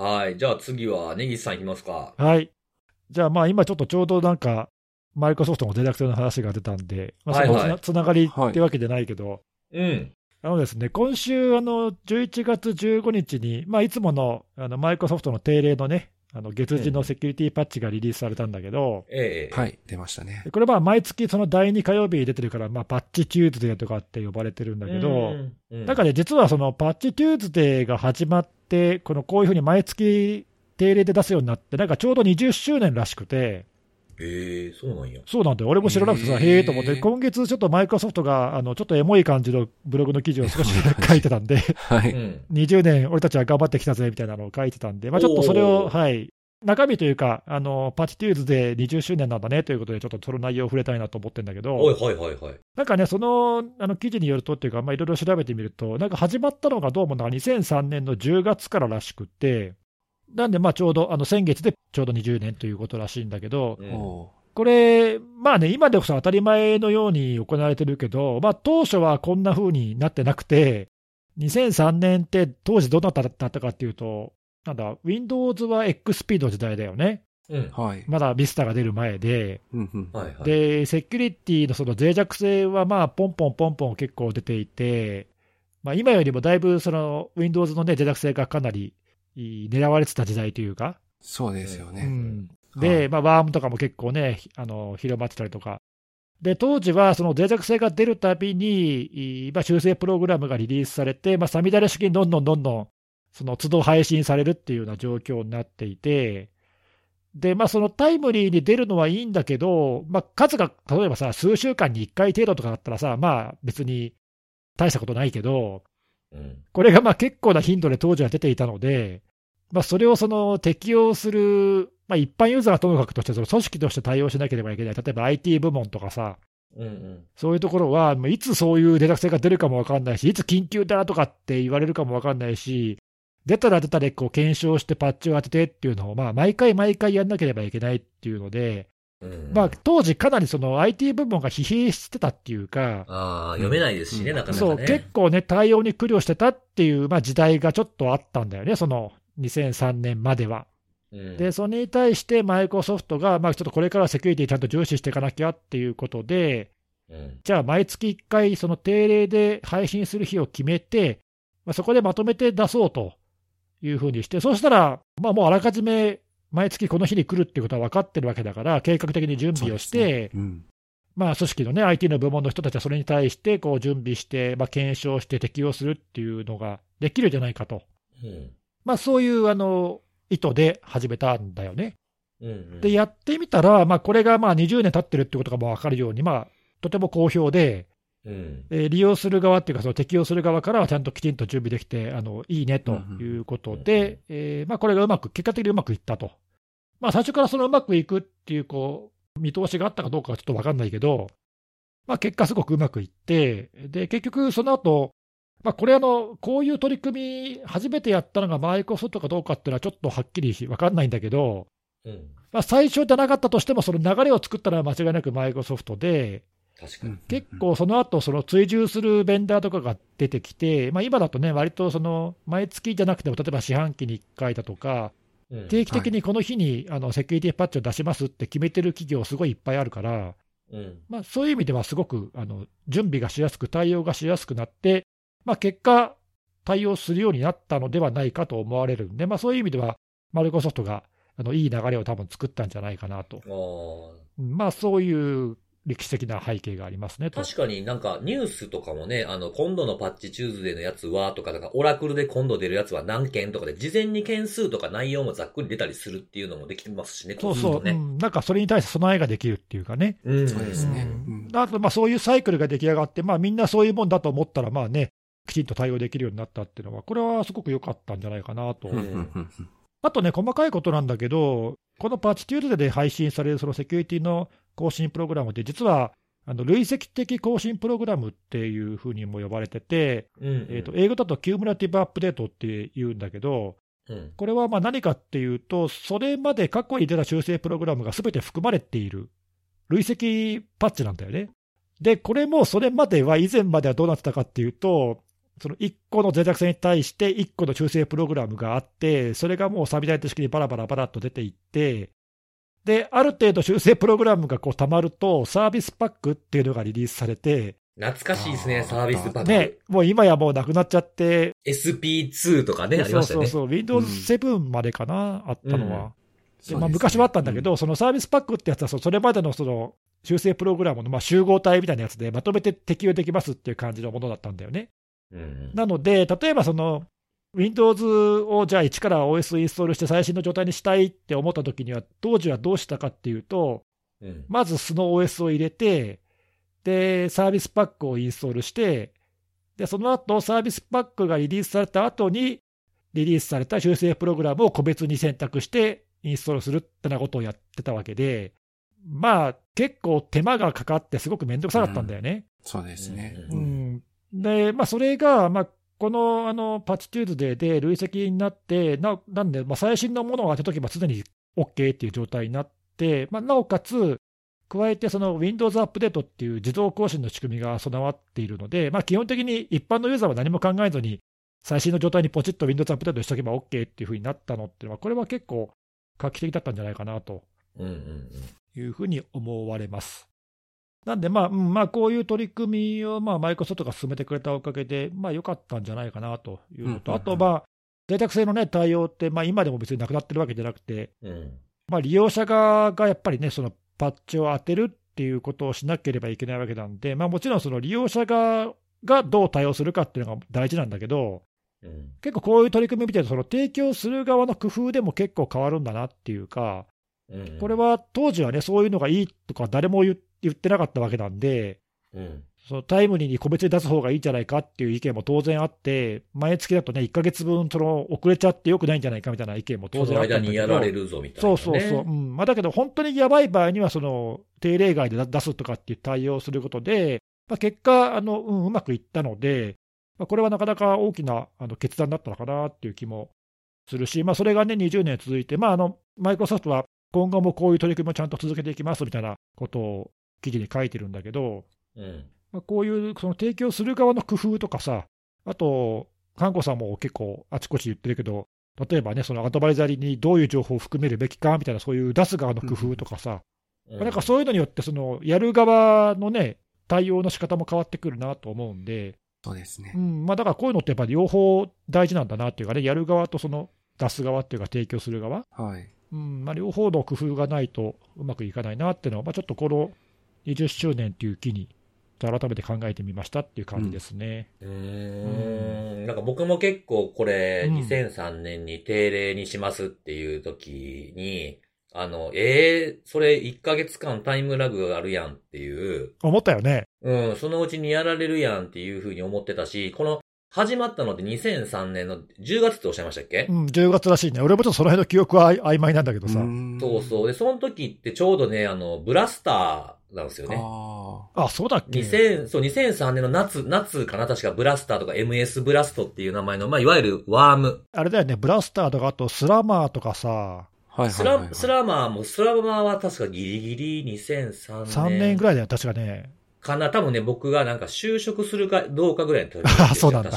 はい。じゃあ次は、ねぎすさんいきますか。はい。じゃあまあ今ちょっとちょうどなんか、マイクロソフトの脆弱性の話が出たんで、まあ、そのつな,、はいはいつながりってわけじゃないけど、うん。あのですね、今週、あの、11月15日に、まあ、いつもの、あの、マイクロソフトの定例のね、あの、月次のセキュリティパッチがリリースされたんだけど、ええ。はい、出ましたね。これまあ、毎月その第2火曜日に出てるから、まあ、 Patch Tuesday とかって呼ばれてるんだけど、うん、うんなんかね、実はその Patch Tuesday が始まって、このこういうふうに毎月定例で出すようになって、なんかちょうど20周年らしくて、ええそうなんや。そうなんだよ、俺も知らなくてさ、へえと思って、今月ちょっとマイクロソフトが、あのちょっとエモい感じのブログの記事を少し 書いてたんで、はい。うん。20年俺たちは頑張ってきたぜみたいなのを書いてたんで、まあ、ちょっとそれを、はい、中身というか、あのパッチトゥーズデー20周年なんだねということで、ちょっとその内容を触れたいなと思ってるんだけど。はいはいはいはい。なんかね、そのあの記事によるとっていうか、まあ、いろいろ調べてみると、なんか始まったのがどうもなんか2003年の10月かららしくて、なんでまあちょうどあの先月でちょうど20年ということらしいんだけど、うんおこれ、まあね、今でこそ当たり前のように行われてるけど、まあ、当初はこんな風になってなくて、2003年って当時どうなっただったかっていうと、なんだ、Windows は XP の時代だよね。うん。ーはい。まだ Vista が出る前で、うんうんはいはい。で、セキュリティのその脆弱性はまあ、ポンポンポンポン結構出ていて、まあ、今よりもだいぶその Windows のね、脆弱性がかなりい狙われてた時代というか、そうですよね。うん、はで、いまあ、ワームとかも結構ね、あの広まってたりとか。で、当時はその脆弱性が出るたびに、いまあ、修正プログラムがリリースされて、まあ、サミダレ式にどんどんどんどん、その都度配信されるっていうような状況になっていて、で、まあ、そのタイムリーに出るのはいいんだけど、まあ、数が例えばさ、数週間に1回程度とかだったらさ、まあ、別に大したことないけど、うん。これがまあ結構な頻度で当時は出ていたので、まあ、それをその適用する、まあ、一般ユーザーはともかくとして、その組織として対応しなければいけない、例えば IT 部門とかさ、うんうん。そういうところは、いつそういう連絡性が出るかもわかんないし、いつ緊急だとかって言われるかもわかんないし、出たら出たでこう検証してパッチを当ててっていうのを、まあ、毎回毎回やんなければいけないっていうので、うん。まあ、当時かなりその IT 部門が疲弊してたっていうか、ああ、読めないですしね、うん。なかなかそう、ね。結構ね、対応に苦慮してたっていう、まあ、時代がちょっとあったんだよね、その2003年までは。うん。で、それに対してマイクロソフトが、まあ、ちょっとこれからはセキュリティちゃんと重視していかなきゃっていうことで、うん。じゃあ、毎月1回、その定例で配信する日を決めて、まあ、そこでまとめて出そうというふうにして、そうしたら、まあ、もうあらかじめ毎月この日に来るっていうことは分かってるわけだから、計画的に準備をして、ねうんまあ、組織のね、IT の部門の人たちはそれに対してこう準備して、まあ、検証して適用するっていうのができるじゃないかと。うんまあ、そういうあの意図で始めたんだよね。うんうんで、やってみたら、まあ、これがまあ20年経ってるってことがもう分かるように、まあ、とても好評で、うん。えー利用する側っていうか、その適用する側からはちゃんときちんと準備できて、あのいいねということで、これがうまく、結果的にうまくいったと。まあ、最初からそのうまくいくっていう、こう、見通しがあったかどうかはちょっと分かんないけど、まあ、結果すごくうまくいって、で、結局その後、まあ、これあの、こういう取り組み、初めてやったのがマイクロソフトかどうかっていうのはちょっとはっきり分かんないんだけど、うん。まあ、最初じゃなかったとしても、その流れを作ったのは間違いなくマイクロソフトで、確かに。結構その後その追従するベンダーとかが出てきて、まあ、今だとね、割とその毎月じゃなくても、例えば四半期に1回だとか、うん。定期的にこの日にあのセキュリティパッチを出しますって決めてる企業、すごいいっぱいあるから、うん。まあ、そういう意味ではすごくあの準備がしやすく、対応がしやすくなって、まあ、結果、対応するようになったのではないかと思われるんで、まあ、そういう意味では、マルコソフトがあのいい流れを多分作ったんじゃないかなと、まあ、そういう歴史的な背景がありますねと。確かになんかニュースとかもね、あの、今度のパッチチューズデーのやつはとか、なんかオラクルで今度出るやつは何件とかで、事前に件数とか内容もざっくり出たりするっていうのもできてますしね、そうそう、ね。うん、なんかそれに対して備えができるっていうかね、うん。そうですね。うん。うんあとまあそういうサイクルが出来上がって、まあ、みんなそういうもんだと思ったら、まあね、きちんと対応できるようになったっていうのは、これはすごく良かったんじゃないかなと。あとね、細かいことなんだけど、このパッチテューズデーで配信されるそのセキュリティの更新プログラムって、実はあの累積的更新プログラムっていうふうにも呼ばれてて、うんえー、と英語だとキュームラティブアップデートって言うんだけど、うんこれはまあ何かっていうと、それまで過去に出た修正プログラムがすべて含まれている累積パッチなんだよね。で、これもそれまでは、以前まではどうなってたかっていうと、その1個の脆弱性に対して1個の修正プログラムがあって、それがもうサビライト式にバラバラバラっと出ていって、で、ある程度修正プログラムがこう溜まると、サービスパックっていうのがリリースされて、懐かしいですね、サービスパック。ね、もう今やもうなくなっちゃって、SP2 とかね、ありそうましたよね。そうそう、Windows 7までかな、あったのは。でまあ、そうですね昔はあったんだけど、そのサービスパックってやつは、そそれまでのその修正プログラムのまあ集合体みたいなやつで、まとめて適用できますっていう感じのものだったんだよね。うんなので、例えばその Windows をじゃあ一から OS インストールして最新の状態にしたいって思った時には、当時はどうしたかっていうと、うんまず素の OS を入れて、で、サービスパックをインストールして、で、その後、サービスパックがリリースされた後に、リリースされた修正プログラムを個別に選択してインストールするってなことをやってたわけで、まあ、結構手間がかかってすごくめんどくさかったんだよね。そうですね。ううんん。で、まあ、それが、まあ、この、あの、パッチテューズデーで累積になって、な、なんで、まあ、最新のものを当てとけば常に OK っていう状態になって、まあ、なおかつ、加えてその Windows アップデートっていう自動更新の仕組みが備わっているので、まあ、基本的に一般のユーザーは何も考えずに、最新の状態にポチッと Windows アップデートしとけば OK っていうふうになったのっていうのは、これは結構画期的だったんじゃないかなというふうに思われます。なんで、まあ、うんまあ、こういう取り組みを、まあ、マイクロソフトが進めてくれたおかげで、まあ、良かったんじゃないかなというのと、うんうんうんあと、まあ、脆弱性の、ね、対応って、まあ、今でも別になくなってるわけじゃなくて、うん。まあ、利用者側がやっぱりね、そのパッチを当てるっていうことをしなければいけないわけなんで、まあ、もちろんその利用者側がどう対応するかっていうのが大事なんだけど、うん。結構こういう取り組み見てると、その提供する側の工夫でも結構変わるんだなっていうか、うん。これ、は当時はね、そういうのがいいとか、誰も言言ってなかったわけなんで、うん。そのタイムリーに個別で出す方がいいんじゃないかっていう意見も当然あって、毎月だとね、1ヶ月分その遅れちゃってよくないんじゃないかみたいな意見も当その間然あったんだけど。にやられるぞみたいな、そね。うそうそう、うんまあ、だけど本当にやばい場合には、その定例外で出すとかっていう対応をすることで、まあ、結果あの、うん、うまくいったので、まあ、これはなかなか大きなあの決断だったのかなっていう気もするし、まあ、それがね、20年続いて、まあ、あのマイクロソフトは今後もこういう取り組みをちゃんと続けていきますみたいなことを記事に書いてるんだけど、うん。まあ、こういうその提供する側の工夫とかさ、あと、看護さんも結構あちこち言ってるけど、例えばね、そのアドバイザリーにどういう情報を含めるべきかみたいな、そういう出す側の工夫とかさ、うん。なんかそういうのによって、そのやる側のね、対応の仕方も変わってくるなと思うんで、そうですねう。んまあ、だからこういうのってやっぱり両方大事なんだなっていうかね、やる側とその出す側っていうか、提供する側、はい。うんまあ、両方の工夫がないとうまくいかないなっていうのは、まあ、ちょっとこの20周年っていう機に、改めて考えてみましたっていう感じですね。うーん。なんか僕も結構これ、うん2003年に定例にしますっていう時に、あの、ええそれ1ヶ月間タイムラグがあるやんっていう、思ったよね。うん、そのうちにやられるやんっていうふうに思ってたし、この、始まったのって2003年の10月っておっしゃいましたっけ、うん、10月らしいね。俺もちょっとその辺の記憶は曖昧なんだけどさ。そうそう。で、その時ってちょうどね、あの、ブラスターなんですよね。ああ、そうだっけ？2000、そう、2003年の夏、夏かな？確かブラスターとか MS ブラストっていう名前の、まあ、いわゆるワーム。あれだよね、ブラスターとか、あとスラマーとかさ、あ。はいスはいはい、はい。ラ、スラマーも、スラマーは確かギリギリ2003年。3年ぐらいだよ、確かね。かな多分ね、僕がなんか就職するかどうかぐらいの時あ そうなんだ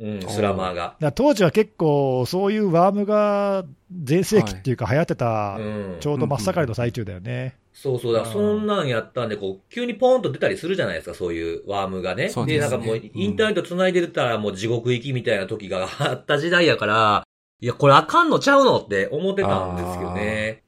うん、スラマーが。だから当時は結構、そういうワームが全盛期っていうか、流行ってた、うん。ちょうど真っ盛りの最中だよね。そうそうだ、そんなんやったんで、こう、急にポーンと出たりするじゃないですか、そういうワームがね。で、そうでなんかもう、インターネット繋いでたらもう地獄行きみたいな時があった時代やから、いや、これあかんのちゃうのって思ってたんですよね。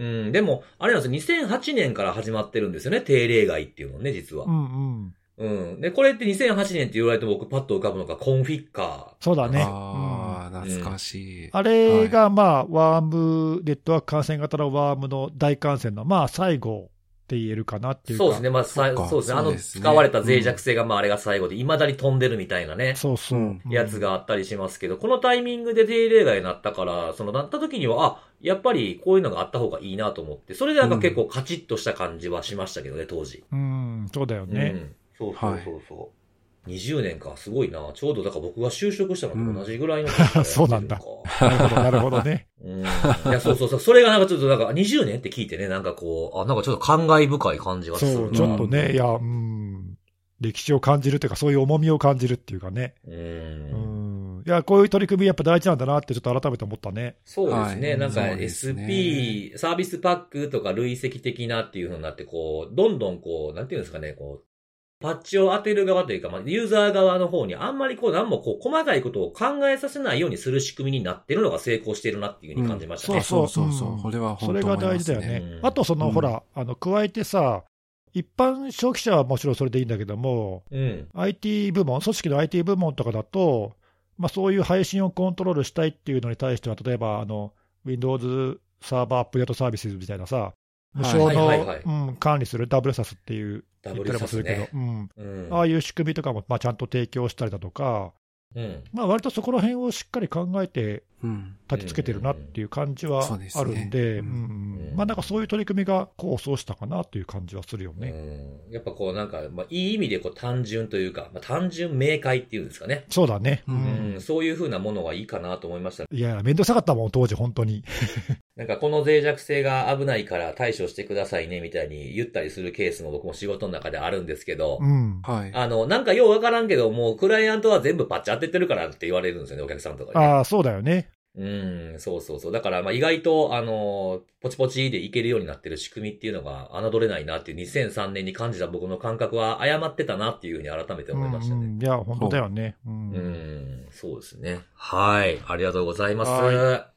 うん、でも、あれなんですよ、2008年から始まってるんですよね、定例外っていうのね、実はう。んうん。うん。で、これって2008年って言われて僕パッと浮かぶのがコンフィッカそうだね。ああ、懐かしい。あれがまあ、ワーム、ネットワーク感染型のワームの大感染の、まあ、最後って言えるかなっていうか。そうですね、まあ、さそうですね。あの、使われた脆弱性が、まあ、あれが最後で、未だに飛んでるみたいなね。そうそう。うんやつがあったりしますけど、このタイミングで定例外になったから、そのなった時には、あ、やっぱりこういうのがあった方がいいなと思って、それでなんか結構カチッとした感じはしましたけどね、当時。うん、そうだよね。うん。そうそうそうそう。20年か、すごいな。ちょうどだから僕が就職したのと同じぐらいの時からやってるかそうなんだなるほど、なるほどね。うん。いや、そうそうそう。それがなんかちょっとなんか20年って聞いてね、なんかこう、あ、なんかちょっと感慨深い感じがするな。そう、ちょっとね、いや、うん、歴史を感じるというか、そういう重みを感じるっていうかね。う。うんん。いや、こういう取り組みやっぱ大事なんだなってちょっと改めて思ったね。そうですね。はいなんかそうですね SP、サービスパックとか累積的なっていう風になって、こう、どんどんこう、なんていうんですかね、こう、パッチを当てる側というか、まあ、ユーザー側の方にあんまりこう、何もこう、細かいことを考えさせないようにする仕組みになってるのが成功しているなっていう風に感じましたね。そうそうそうそう。うんこれはそれが本当思います大事だよね。うんあと、その、うんほら、あの、加えてさ、一般消費者はもちろんそれでいいんだけども、うん。IT 部門、組織の IT 部門とかだと、まあ、そういう配信をコントロールしたいっていうのに対しては、例えばあの Windows サーバーアップデートサービスみたいなさ、無償の、はいはいはいうん管理する WSAS っていう、ダ言ったりもするけど、うん、うん。ああいう仕組みとかも、まあ、ちゃんと提供したりだとか、うん。まあ割とそこら辺をしっかり考えてうん。立てつけてるなっていう感じはあるんで、うんうんうんまあなんかそういう取り組みが功を奏したかなという感じはするよね。うん。やっぱこうなんか、まあ、いい意味でこう単純というか、まあ、単純明快っていうんですかね。そうだね。ううんん。そういう風なものはいいかなと思いました。いや、めんどくさかったもん、当時、本当に。なんかこの脆弱性が危ないから対処してくださいねみたいに言ったりするケースも僕も仕事の中であるんですけど、うん。はい。あの、なんかようわからんけど、もうクライアントは全部パッチ当ててるからって言われるんですよね、お客さんとかにね、ああ、そうだよね。うん、そうそうそう。だから、まあ意外と、あの、ポチポチでいけるようになってる仕組みっていうのが侮れないなっていう2003年に感じた僕の感覚は誤ってたなっていうふうに改めて思いましたね。うんうんいや、本当だよね。うんうん、そうですね。はい。ありがとうございます。は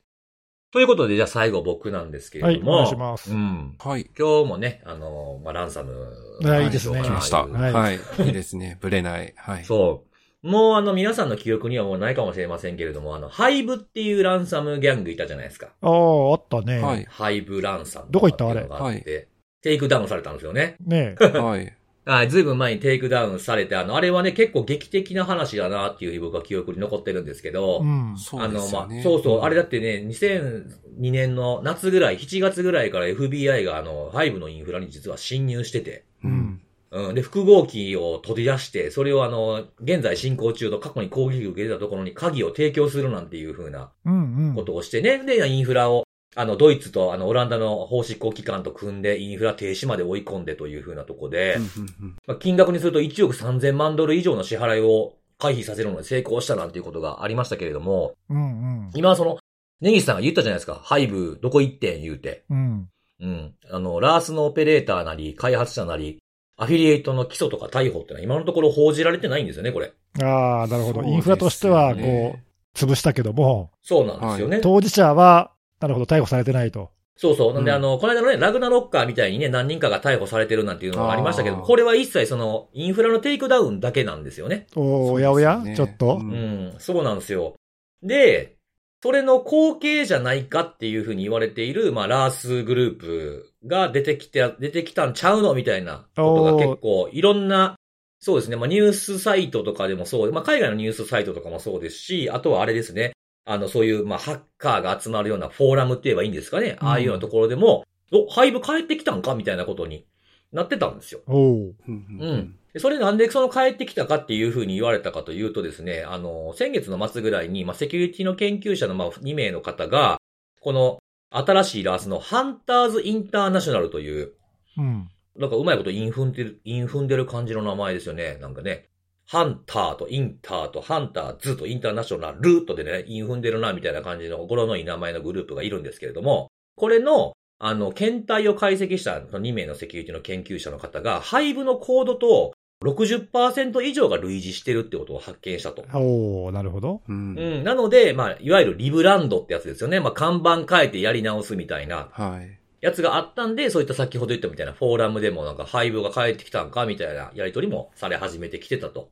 ということで、じゃあ最後僕なんですけはい、れども。お願いします。うん。はい。今日もね、あの、まあ、ランサム。はいいいですね来ました。はいはい。いいですね。ぶれない。はい。そう。もうあの、皆さんの記憶にはもうないかもしれませんけれども、あの、ハイブっていうランサムギャングいたじゃないですか。ああ、あったね。はい。ハイブランサム。どこ行ったあれ？があって、テイクダウンされたんですよね。ねはい。はい、ずいぶん前にテイクダウンされて、あの、あれはね、結構劇的な話だなっていう僕は記憶に残ってるんですけど、うん。そうですよね。あの、まあ、そうそう、あれだってね、2022年の夏ぐらい、7月ぐらいから FBI があの、ハイブのインフラに実は侵入してて、うん。うん。で、復号鍵を取り出して、それをあの、現在進行中と過去に攻撃を受けてたところに鍵を提供するなんていう風なうんうん。ことをしてね。で、インフラを、あの、ドイツとあの、オランダの法執行機関と組んで、インフラ停止まで追い込んでという風なとこで、うんまあ、金額にすると1億3000万ドル以上の支払いを回避させるのに成功したなんていうことがありましたけれども、うん今はその、ネギスさんが言ったじゃないですか。ハイブ、どこ行ってん？言うて。うん。うん。うん。あの、ラースのオペレーターなり、開発者なり、アフィリエイトの起訴とか逮捕ってのは今のところ報じられてないんですよね、これ。ああ、なるほど。ねインフラとしては、こう、潰したけども、そうなんですよね。当事者は、なるほど、逮捕されてないと。そうそう。なんで、うんあの、この間のね、ラグナロッカーみたいにね、何人かが逮捕されてるなんていうのがありましたけどこれは一切その、インフラのテイクダウンだけなんですよね。おやおや、そうですちょっと、ううんん、そうなんですよ。で、それの後継じゃないかっていうふうに言われている、まあ、 RaaS グループが出てきて、出てきたんちゃうのみたいなことが結構、いろんな、そうですね、まあ、ニュースサイトとかでもそう、まあ、海外のニュースサイトとかもそうですし、あとはあれですね、あの、そういう、まあ、ハッカーが集まるようなフォーラムって言えばいいんですかね、うん。ああいうようなところでも、お、ハイブ帰ってきたんかみたいなことになってたんですよ。おう。うんそれなんでその帰ってきたかっていうふうに言われたかというとですね、あの、先月の末ぐらいに、まあ、セキュリティの研究者のまあ2名の方が、この新しいラースのハンターズインターナショナルという、うん。なんかうまいことイン踏んでる、イン踏んでる感じの名前ですよね。なんかね。ハンターとインターとハンターズとインターナショナルとでね、イン踏んでるなみたいな感じの語呂のいい名前のグループがいるんですけれども、これの、あの、検体を解析したその2名のセキュリティの研究者の方が、ハブのコードと60%以上が類似してるってことを発見したと。おおなるほど。うんうん。なので、まあ、いわゆるリブランドってやつですよね。まあ、看板変えてやり直すみたいなはい。やつがあったんで、そういった先ほど言ったみたいなフォーラムでもなんか廃部が帰ってきたんかみたいなやりとりもされ始めてきてたと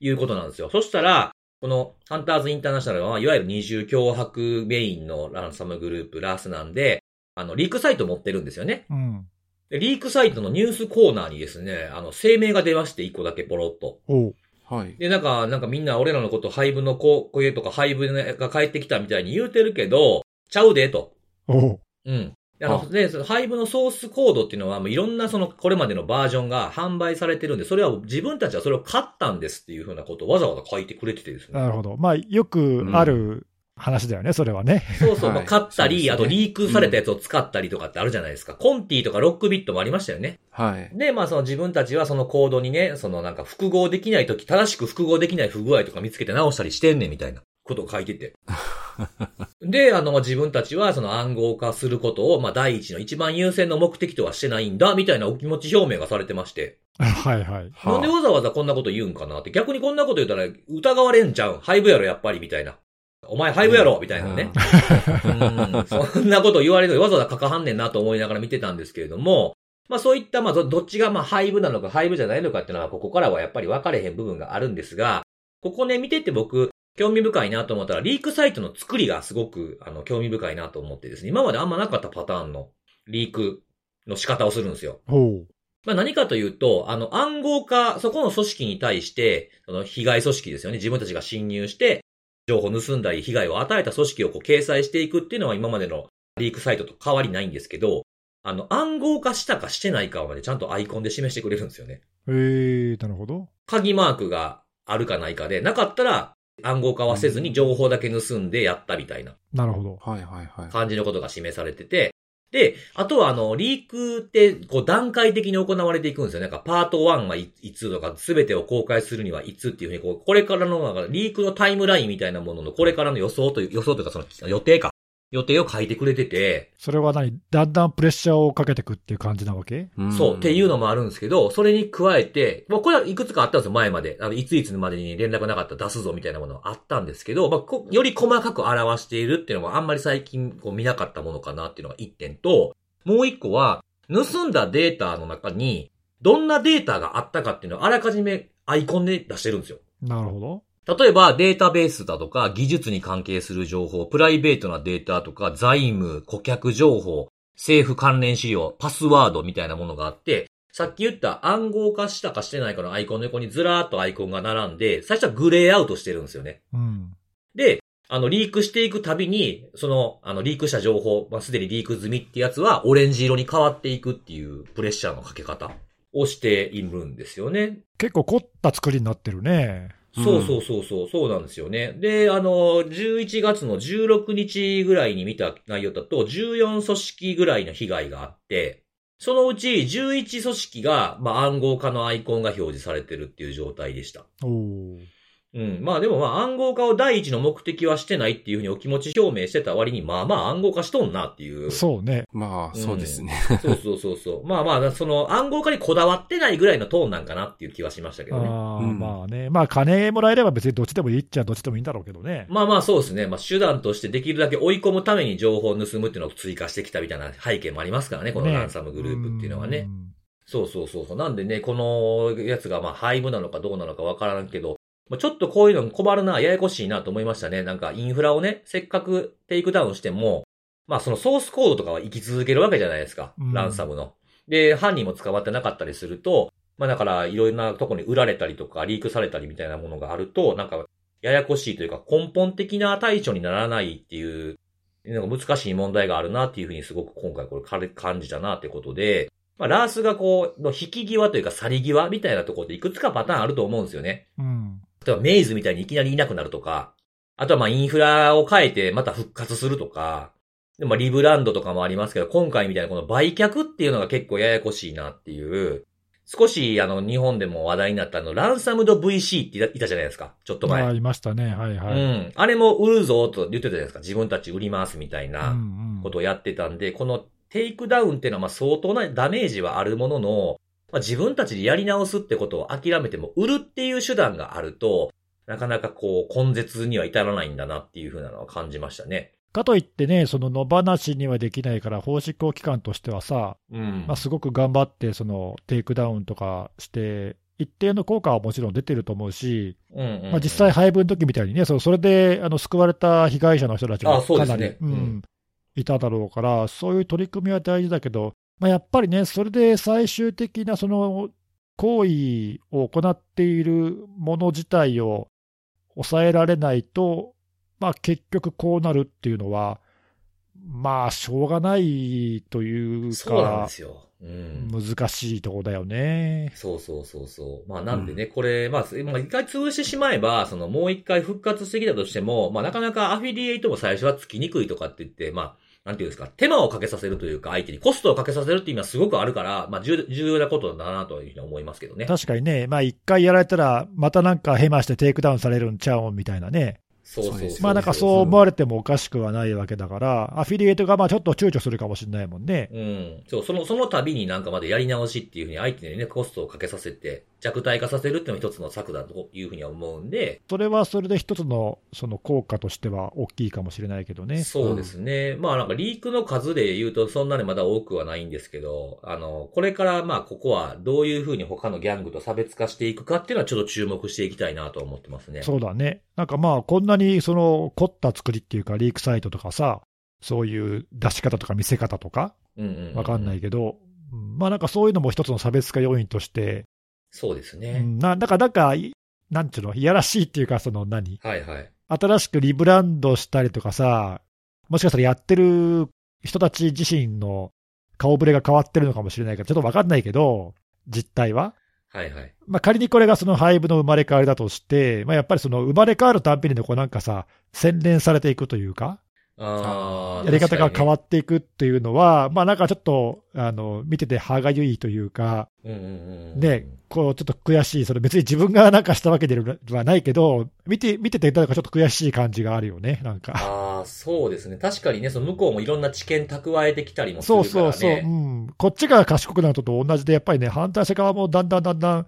いうことなんですよ。そしたら、このハンターズインターナショナルは、いわゆる二重脅迫メインのランサムグループ、ラースなんで、あの、リークサイト持ってるんですよね。うん。でリークサイトのニュースコーナーにですね、あの、声明が出まして、一個だけポロッと。おうはい。で、なんか、なんかみんな俺らのこと、廃部の子、声とか廃部が帰ってきたみたいに言うてるけど、ちゃうで、と。おううん。であの、あで、そのハイブのソースコードっていうのは、もういろんなその、これまでのバージョンが販売されてるんで、それは自分たちはそれを買ったんですっていうふうなことをわざわざ書いてくれててですね。なるほど。まあ、よくある話だよね、それはね。そうそう、はいまあ買ったり、ねあとリークされたやつを使ったりとかってあるじゃないですか。コンティとかロックビットもありましたよね。はい。で、まあその自分たちはそのコードにね、そのなんか複合できないとき、正しく複合できない不具合とか見つけて直したりしてんねんみたいなことを書いてて。で、あの、まあ自分たちはその暗号化することを、まあ第一の一番優先の目的とはしてないんだ、みたいなお気持ち表明がされてまして。はいはい。なんでわざわざこんなこと言うんかなって、逆にこんなこと言ったら疑われんじゃん。ハイブやろ、やっぱり、みたいな。お前ハイブやろ、みたいなね。うん そんなこと言われるのにわざわざ書かはんねんなと思いながら見てたんですけれども、まあそういった、まあどどっちがまあハイブなのかハイブじゃないのかっていうのは、ここからはやっぱり分かれへん部分があるんですが、ここね、見てて僕、興味深いなと思ったら、リークサイトの作りがすごく、あの、興味深いなと思ってですね、今まであんまなかったパターンのリークの仕方をするんですよ。まあ何かというと、あの暗号化、そこの組織に対して、その被害組織ですよね。自分たちが侵入して、情報を盗んだり、被害を与えた組織をこう掲載していくっていうのは今までのリークサイトと変わりないんですけど、あの暗号化したかしてないかはね、ちゃんとアイコンで示してくれるんですよね。えー、なるほど。鍵マークがあるかないかで、なかったら暗号化はせずに情報だけ盗んでやったみたいななるほど。はいはいはい。感じのことが示されてて、で、あとはあの、リークって、こう段階的に行われていくんですよね。なんかパート1はいつとか、すべてを公開するにはいつっていうふうに、こう、これからの、なんかリークのタイムラインみたいなものの、これからの予想という、予想というかその予定か。予定を書いてくれてて、それは何？だんだんプレッシャーをかけていくっていう感じなわけ？そう、っていうの。のもあるんですけど、それに加えて、まあ、これはいくつかあったんですよ、前まで。あの、いついつまでに連絡なかったら出すぞみたいなものはあったんですけど、まあ、こより細かく表しているっていうのもあんまり最近こう見なかったものかなっていうのが一点と、もう一個は、盗んだデータの中に、どんなデータがあったかっていうのをあらかじめアイコンで出してるんですよ。なるほど。例えばデータベースだとか技術に関係する情報、プライベートなデータとか財務、顧客情報、政府関連資料、パスワードみたいなものがあって、さっき言った暗号化したかしてないかのアイコンの横にずらーっとアイコンが並んで、最初はグレーアウトしてるんですよね。うん。で、あの、リークしていくたびに、その、あの、リークした情報、まあ、すでにリーク済みってやつは、オレンジ色に変わっていくっていうプレッシャーのかけ方をしているんですよね。結構凝った作りになってるね。そうそうそうそう、そうなんですよね。で、あの、11月の16日ぐらいに見た内容だと、14組織ぐらいの被害があって、そのうち11組織が、まあ、暗号化のアイコンが表示されてるっていう状態でした。うん。まあでもまあ暗号化を第一の目的はしてないっていうふうにお気持ち表明してた割に、まあまあ暗号化しとんなっていう。そうね。まあ、そうですね。そうそうそうそう。まあまあ、その暗号化にこだわってないぐらいのトーンなんかなっていう気はしましたけどね。ああ、うんまあね。まあ金もらえれば別にどっちでもいいっちゃどっちでもいいんだろうけどね。まあまあそうですね。まあ手段としてできるだけ追い込むために情報を盗むっていうのを追加してきたみたいな背景もありますからね、このねランサムグループっていうのはね。んそうそうそうそう。なんでね、このやつがまあ廃部なのかどうなのかわからんけど、まあちょっとこういうの困るな、ややこしいなと思いましたね。なんかインフラをね、せっかくテイクダウンしても、まあそのソースコードとかは生き続けるわけじゃないですか。うんランサムの。で、犯人も捕まってなかったりすると、まあだからいろいろなところに売られたりとか、リークされたりみたいなものがあると、なんかややこしいというか根本的な対処にならないっていう、なんか難しい問題があるなっていうふうにすごく今回これ感じたなってことで、まあ、 RaaS がこう、の引き際というか去り際みたいなところでいくつかパターンあると思うんですよね。うん。例えばメイズみたいにいきなりいなくなるとか、あとはまあインフラを変えてまた復活するとか、でまあリブランドとかもありますけど、今回みたいなこの売却っていうのが結構ややこしいなっていう、少しあの日本でも話題になったあのランサムド VC っていたじゃないですか。ちょっと前。まあ、いましたね。はいはい。うん。あれも売るぞと言ってたじゃないですか。自分たち売りますみたいな。うんうんことをやってたんで、このテイクダウンっていうのはまあ相当なダメージはあるものの、まあ、自分たちでやり直すってことを諦めても、売るっていう手段があると、なかなかこう、根絶には至らないんだなっていうふうなのは感じましたね。かといってね、その野放しにはできないから、法執行機関としてはさ、うん。まあ、すごく頑張って、そのテイクダウンとかして、一定の効果はもちろん出てると思うし、うんうんうんまあ、実際、ハイブの時みたいにね、そそれであの救われた被害者の人たちもかなり、すねうんうんいただろうから、そういう取り組みは大事だけど、まあ、やっぱりね、それで最終的なその行為を行っているもの自体を抑えられないと、まあ、結局こうなるっていうのは、まあ、しょうがないというそうなんかで、すよ。うん。難しいとこだよね。そうそうそうそう。まあなんでね、これ、まあ、すまあ一回潰してしまえば、そのもう一回復活してきたとしても、まあなかなかアフィリエイトも最初はつきにくいとかって言って、まあ、なんていうんですか、手間をかけさせるというか、相手にコストをかけさせるっていうのはすごくあるから、まあ重重要なことだなというふうに思いますけどね。確かにね、まあ、一回やられたら、またなんかヘマしてテイクダウンされるんちゃうんみたいなね、そうそうそうまあなんかそう思われてもおかしくはないわけだから、アフィリエイトがまあちょっと躊躇するかもしれないもんね。うん。そう、その、その度になんかまでやり直しっていうふうに相手にね、コストをかけさせて、弱体化させるっていうのも一つの策だというふうには思うんで、それはそれで一つのその効果としては大きいかもしれないけどね。そうですね。まあなんかリークの数で言うとそんなにまだ多くはないんですけど、あの、これからまあここはどういうふうに他のギャングと差別化していくかっていうのはちょっと注目していきたいなと思ってますね。そうだね。なんかまあ、こんなにその凝った作りっていうか、リークサイトとかさ、そういう出し方とか見せ方とか、うんうん、うん。わかんないけど、うんまあなんかそういうのも一つの差別化要因として、うそうですね。んななんか、なんか、いなんちゅうの、いやらしいっていうか、その何？はいはい。新しくリブランドしたりとかさ、もしかしたらやってる人たち自身の顔ぶれが変わってるのかもしれないから、ちょっとわかんないけど、実態は。はいはい。まあ、仮にこれがその廃部の生まれ変わりだとして、まあ、やっぱりその生まれ変わるたんびにねこうなんかさ、洗練されていくというか、あーやり方が変わっっていくっていうのは、まあなんかちょっと、あの、見てて歯がゆいというか、うんうんうん。ね、こうちょっと悔しい、それ別に自分がなんかしたわけではないけど、見て、見ててなんかちょっと悔しい感じがあるよね、なんか。ああ、そうですね。確かにね、その向こうもいろんな知見蓄えてきたりもすそうるからそうね。そう、うん。こっちが賢くなるのと同じで、やっぱりね、反対者側もだんだんだんだん、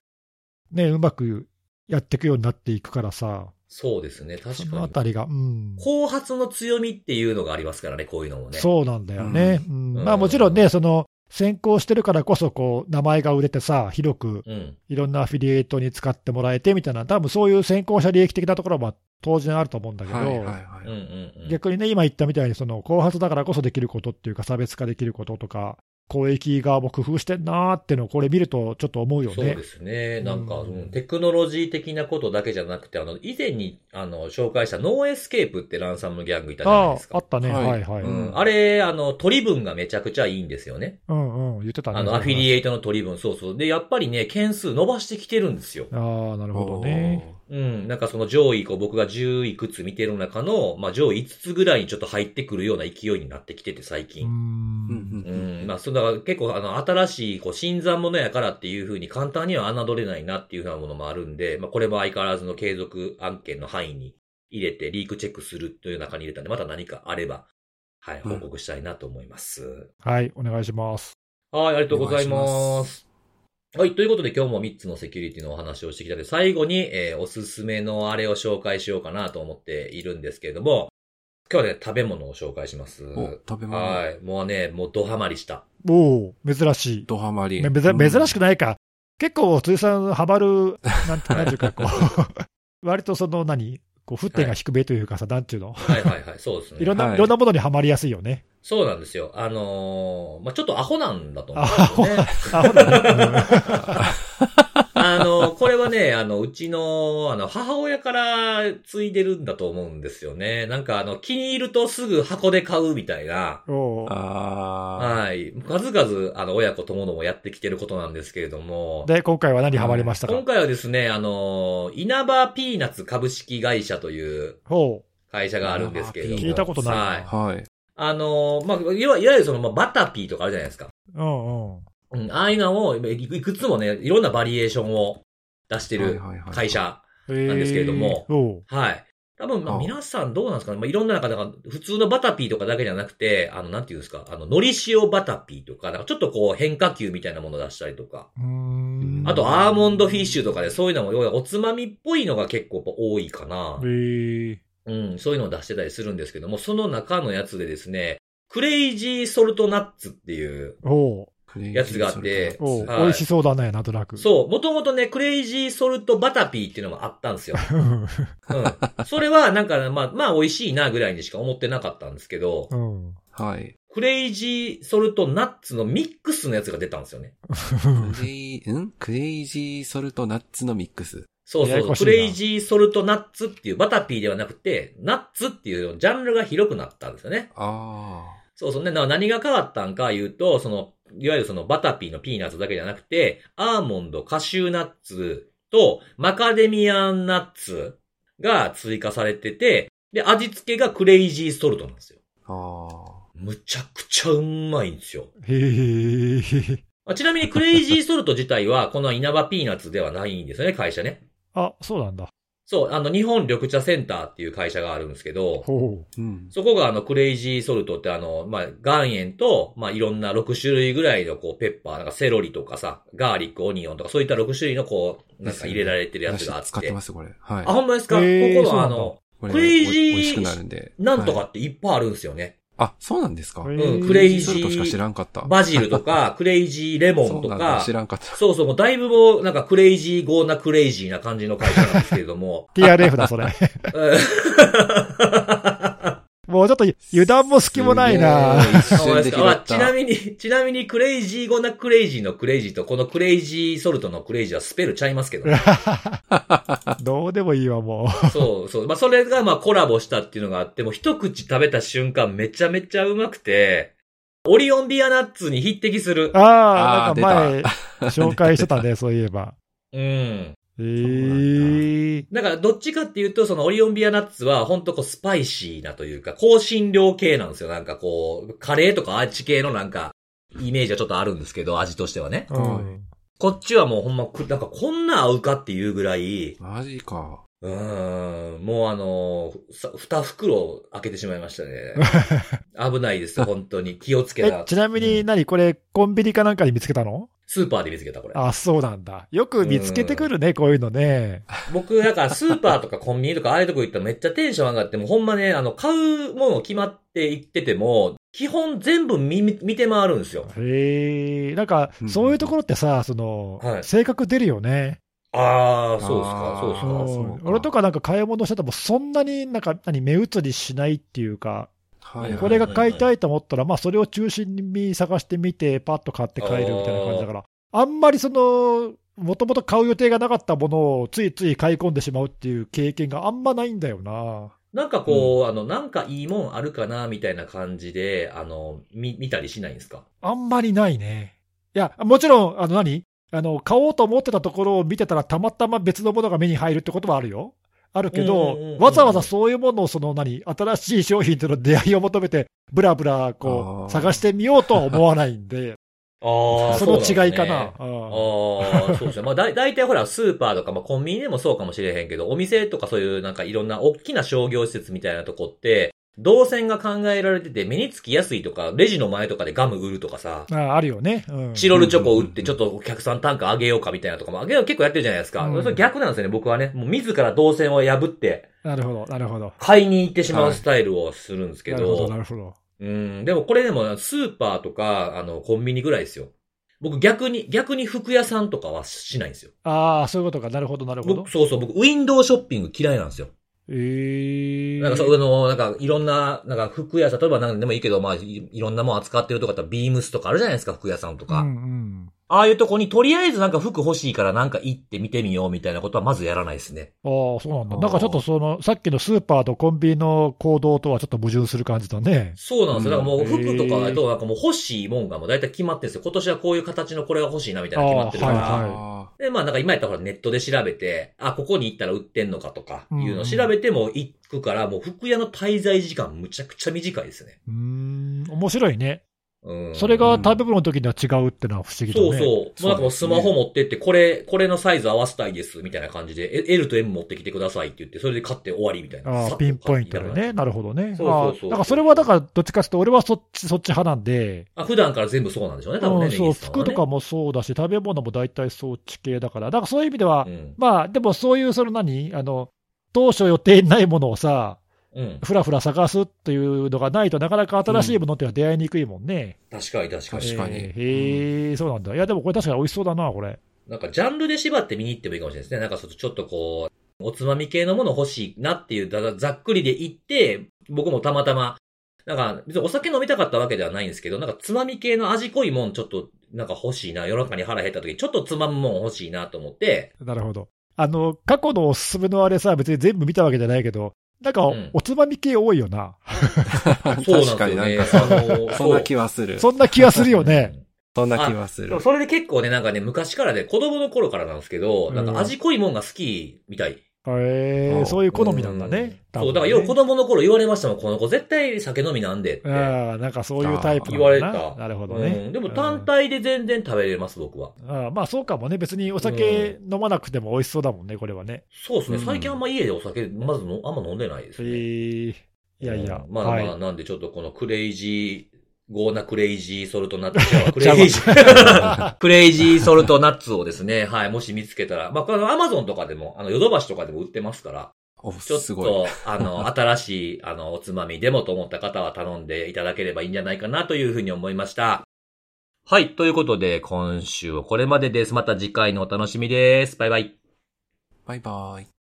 ね、うまくやっていくようになっていくからさ、そうですね。確そのかに。あたりが、うん。後発の強みっていうのがありますからね、こういうのもね。そうなんだよね。うんうんまあもちろんね、その、先行してるからこそ、こう、名前が売れてさ、広くうん。いろんなアフィリエイトに使ってもらえてみたいな、多分そういう先行者利益的なところは当然あると思うんだけど。逆にね、今言ったみたいに、その後発だからこそできることっていうか、差別化できることとか、攻撃側も工夫してんなーっていうのを、これ見るとちょっと思うよねそうで。すね。なんか、うんうんテクノロジー的なことだけじゃなくて、あの、以前に、あの、紹介したノーエスケープってランサムギャングいたじゃないあですか。ああったね、ははいいはい。ううんん。あれ、あの、取り分がめちゃくちゃいいんですよね。うん、言ってたね。あの、アフィリエエイトの取り分、そうそう。で、やっぱりね、件数伸ばしてきてるんですよ。ああ、なるほどね。うん。なんかその上位、こう僕が10いくつ見てる中の、まあ上位5つぐらいにちょっと入ってくるような勢いになってきてて、最近。うんん。うん。まあ、そうだから結構あの、新しい、こう、新参者やからっていうふうに簡単には侮れないなっていうふうなものもあるんで、まあ、これも相変わらずの継続案件の範囲に入れて、リークチェックするという中に入れたんで、また何かあれば、はい、うん報告したいなと思います。はい、お願いします。はい、ありがとうござい。ますはい、ということで今日も3つのセキュリティのお話をしてきたので、最後に、えーおすすめのあれを紹介しようかなと思っているんですけれども、今日はね、食べ物を紹介します。お、食べ物。はい、もうね、もうドハマりした。おお珍しい。ドハマり。め珍珍しくないか。結構、辻さん、ハマる、なんて、なんていうか、こう、割とその何、こう、沸点が低めというかさ、なんていうの？はいはいはい、そうですね。いろんな、はいいろんなものにはまりやすいよね。そうなんですよ。あのーまあ、ちょっとアホなんだと思うんですよね。あ、ほらね。あのうちの、あの、母親から継いでるんだと思うんですよね。なんかあの、気に入るとすぐ箱で買うみたいな。はい。数々、あの、親子ともどもやってきてることなんですけれども。で、今回は何にハマりましたか？今回はですね、あのー稲葉ピーナッツ株式会社というほ会社があるんですけれども。聞いたことないなはい。あ。はい。あのーまあ、いわいわゆるその、まあ、バタピーとかあるじゃないですか。う。うんうん。うん、ああいうのを、いいくつもね、いろんなバリエーションを出してる会社。なんですけれどもはい。多分、まあ、あ皆さんどうなんですかね。まあ、いろんな中で、なんか普通のバタピーとかだけじゃなくて、あの、なんていうんですか、あの、海苔塩バタピーとか、なんかちょっとこう、変化球みたいなものを出したりとか。あと、アーモンドフィッシュとかで、そういうのも、要はおつまみっぽいのが結構多いかなえ。ー、うん、そういうのを出してたりするんですけども、その中のやつでですね、クレイジーソルトナッツっていう、おうやつがあってはい美味しそうだね、なんとなく。そう、もともとね、クレイジーソルトバタピーっていうのもあったんですよ。うん。うん。それはなんか、まあ、まあ美味しいなぐらいにしか思ってなかったんですけど、うん。はい。クレイジーソルトナッツのミックスのやつが出たんですよね。クレイ、ん？クレイジーソルトナッツのミックス。そうそうクレイジーソルトナッツっていうバタピーではなくて、ナッツっていうジャンルが広くなったんですよね。あそうそうね。だから何が変わったんか言うと、その、いわゆるそのバタピーのピーナッツだけじゃなくて、アーモンド、カシューナッツとマカデミアンナッツが追加されてて、で、味付けがクレイジーソルトなんですよ。あ。ああ。むちゃくちゃうまいんですよ。へえ。あちなみにクレイジーソルト自体は、この稲葉ピーナッツではないんですよね、会社ね。あ、そうなんだ。そう、あの、日本緑茶センターっていう会社があるんですけど、ほうん。そこがあの、クレイジーソルトってあの、まあ、岩塩と、まあ、いろんな6種類ぐらいのこう、ペッパー、なんかセロリとかさ、ガーリック、オニオンとか、そういった6種類のこう、なんか入れられてるやつがあって。使ってます、これ。はい。あ、ほんまですか、ここのあの、クレイジーなるんとかはいっていっぱいあるんですよね。あ、そうなんですか？う。うんへクレイジソルトしか知らんかった。バジルとか、クレイジーレモンとそうなんだか知、らんかった。そうそう、もうだいぶもう、なんか Crazy Gonna Crazy な感じの会社なんですけれども TRF だ、それ。もうちょっと油断も隙もないな。ちなみに、ちなみに Crazy Gonna Crazy の crazy と、このクレイジーソルトのクレイジーはスペルちゃいますけど、ね、どうでもいいわ、もそうそう。まあ、それがまあコラボしたっていうのがあって、もう一口食べた瞬間めちゃめちゃうまくて、オリオンビアナッツに匹敵するう。。ああ、なんか前、紹介してたね、そういえば。うん。えー。だから、どっちかっていうと、そのオリオンビアナッツは、ほんとこう、スパイシーなというか、香辛料系なんですよ。なんかこう、カレーとかアーチ系のなんか、イメージはちょっとあるんですけど、味としてはね。うん。こっちはもうほんま、くなんかこんな合うかっていうぐらい、マジか。うーん、もうあのさ二袋開けてしまいましたね。危ないですよ、本当に。気をつけな。えちなみにうん何これ、コンビニかなんかに見つけたの？スーパーで見つけた、これ。あ、そうなんだ。よく見つけてくるね、こういうのね。僕、だからスーパーとかコンビニとかああいうとこ行ったらめっちゃテンション上がって、もうほんまね、あの、買うもの決まって行ってても、基本全部見、見て回るんですよ。へえ、なんかう、んそういうところってさ、その、はい性格出るよね。ああ、そうですか、そうですか。うんそうか俺とかなんか買い物してても、そんなになんか、何、目移りしないっていうか、はいはいこれが買いたいと思ったら、まあ、それを中心に探してみて、パッと買って帰るみたいな感じだから、あんまりその、もともと買う予定がなかったものをついつい買い込んでしまうっていう経験があんまないんだよな。なんかこう、あの、なんかいいもんあるかな、みたいな感じで、あの、見、見たりしないんですか？あんまりないね。いや、もちろん、あの何？あの、買おうと思ってたところを見てたら、たまたま別のものが目に入るってことはあるよ。あるけどうんうんうんうん、わざわざそういうものを、その何、新しい商品との出会いを求めて、ブラブラ、こう、探してみようとは思わないんで、ああ、その違いかな。うんああ、そうですね。まあ、だ、大体ほら、スーパーとか、まあ、コンビニでもそうかもしれへんけど、お店とかそういうなんかいろんな大きな商業施設みたいなとこって、動線が考えられてて、目につきやすいとか、レジの前とかでガム売るとかさ、ああるよね。うんチロルチョコ売ってちょっとお客さん単価上げようかみたいなとかも、上げよう結構やってるじゃないですか。うんそれ逆なんですよね、僕はね。もう自ら動線を破って、なるほど、なるほど。買いに行ってしまうスタイルをするんですけなるほど、ど、なるほど。うん、でもこれでもスーパーとか、あの、コンビニぐらいですよ。僕逆に、逆に服屋さんとかはしないんですよ。ああ、そういうことか。なるほど、なるほど僕、。そうそう、僕、ウィンドウショッピング嫌いなんですよ。ええなんか、そう、あの、なんか、いろんな、なんか、服屋さん、例えばなんでもいいけど、まあ、いいろんなもん扱ってるとかビームスとかあるじゃないですか、服屋さんとか。うんうん。ああいうとこに、とりあえずなんか服欲しいからなんか行って見てみようみたいなことはまずやらないですね。ああ、そうなんだ。なんかちょっとその、さっきのスーパーとコンビニの行動とはちょっと矛盾する感じだね。そうなんですよ。だからもううん服とかだと、なんかもう欲しいもんがもう大体決まってるんですよ。今年はこういう形のこれが欲しいなみたいなの決まってるから。はいはいあで、まあなんか今やったらネットで調べて、あ、ここに行ったら売ってんのかとかいうのを調べても行くから、もう服屋の滞在時間むちゃくちゃ短いですよね。うーん、面白いね。うん。それが食べ物の時には違うってのは不思議だね。そうそう。もうなんスマホ持ってって、これ、これのサイズ合わせたいです、みたいな感じで、え L と M 持ってきてくださいって言って、それで買って終わりみたいな。ああ、ピンポイントでね。なるほどね。そうそうそうああだからそれはだから、どっちかというと、俺はそっち、そっち派なんで。あ、普段から全部そうなんでしょうね、多分ね。うんそう、服とかもそうだし、食べ物も大体そっち系だから。だからそういう意味では、うん。まあ、でもそういう、その何？あの、当初予定にないものをさ、うん。ふらふら探すっていうのがないとなかなか新しいものっていうのは出会いにくいもんね。確かに確かに。確かにえーへえ、そうなんだ。いや、でもこれ確かに美味しそうだな、これ。なんかジャンルで縛って見に行ってもいいかもしれないですね。なんかちょっとこう、おつまみ系のもの欲しいなっていう、だざっくりで行って、僕もたまたま、なんか別にお酒飲みたかったわけではないんですけど、なんかつまみ系の味濃いもんちょっとなんか欲しいな、夜中に腹減った時にちょっとつまむもん欲しいなと思って、なるほど。あの、過去のおすすめのあれさ、別に全部見たわけじゃないけど、なんかうんおつまみ系多いよな。確かになん。かあのそんな気はする。そんな気がするよね。そんな気はする。それで結構ね、なんかね、昔からで、子供の頃からなんですけど、うんなんか味濃いもんが好きみたい。へえ、あそういう好みなんだね。多そう、だからよう子供の頃言われましたもん、この子絶対酒飲みなんでって。ああ、なんかそういうタイプ言われた。なるほどね。うん。でも単体で全然食べれます、僕は。ああまあそうかもね。別にお酒飲まなくても美味しそうだもんね、これはね。そうですね。うん最近あんま家でお酒、まずのあんま飲んでないですえね。ー、いやいや。うんまあまあ、はいなんでちょっとこの crazy、gonna クレイジーソルトナッツ。クレイジー、クレイジーソルトナッツをですね、はい、もし見つけたら、まあ、このアマゾンとかでも、あの、ヨドバシとかでも売ってますから、お、ちょっ。と、あの、新しい、あの、おつまみでもと思った方は頼んでいただければいいんじゃないかなというふうに思いました。はい。ということで、今週はこれまでです。また次回のお楽しみです。バイバイ。バイバイ。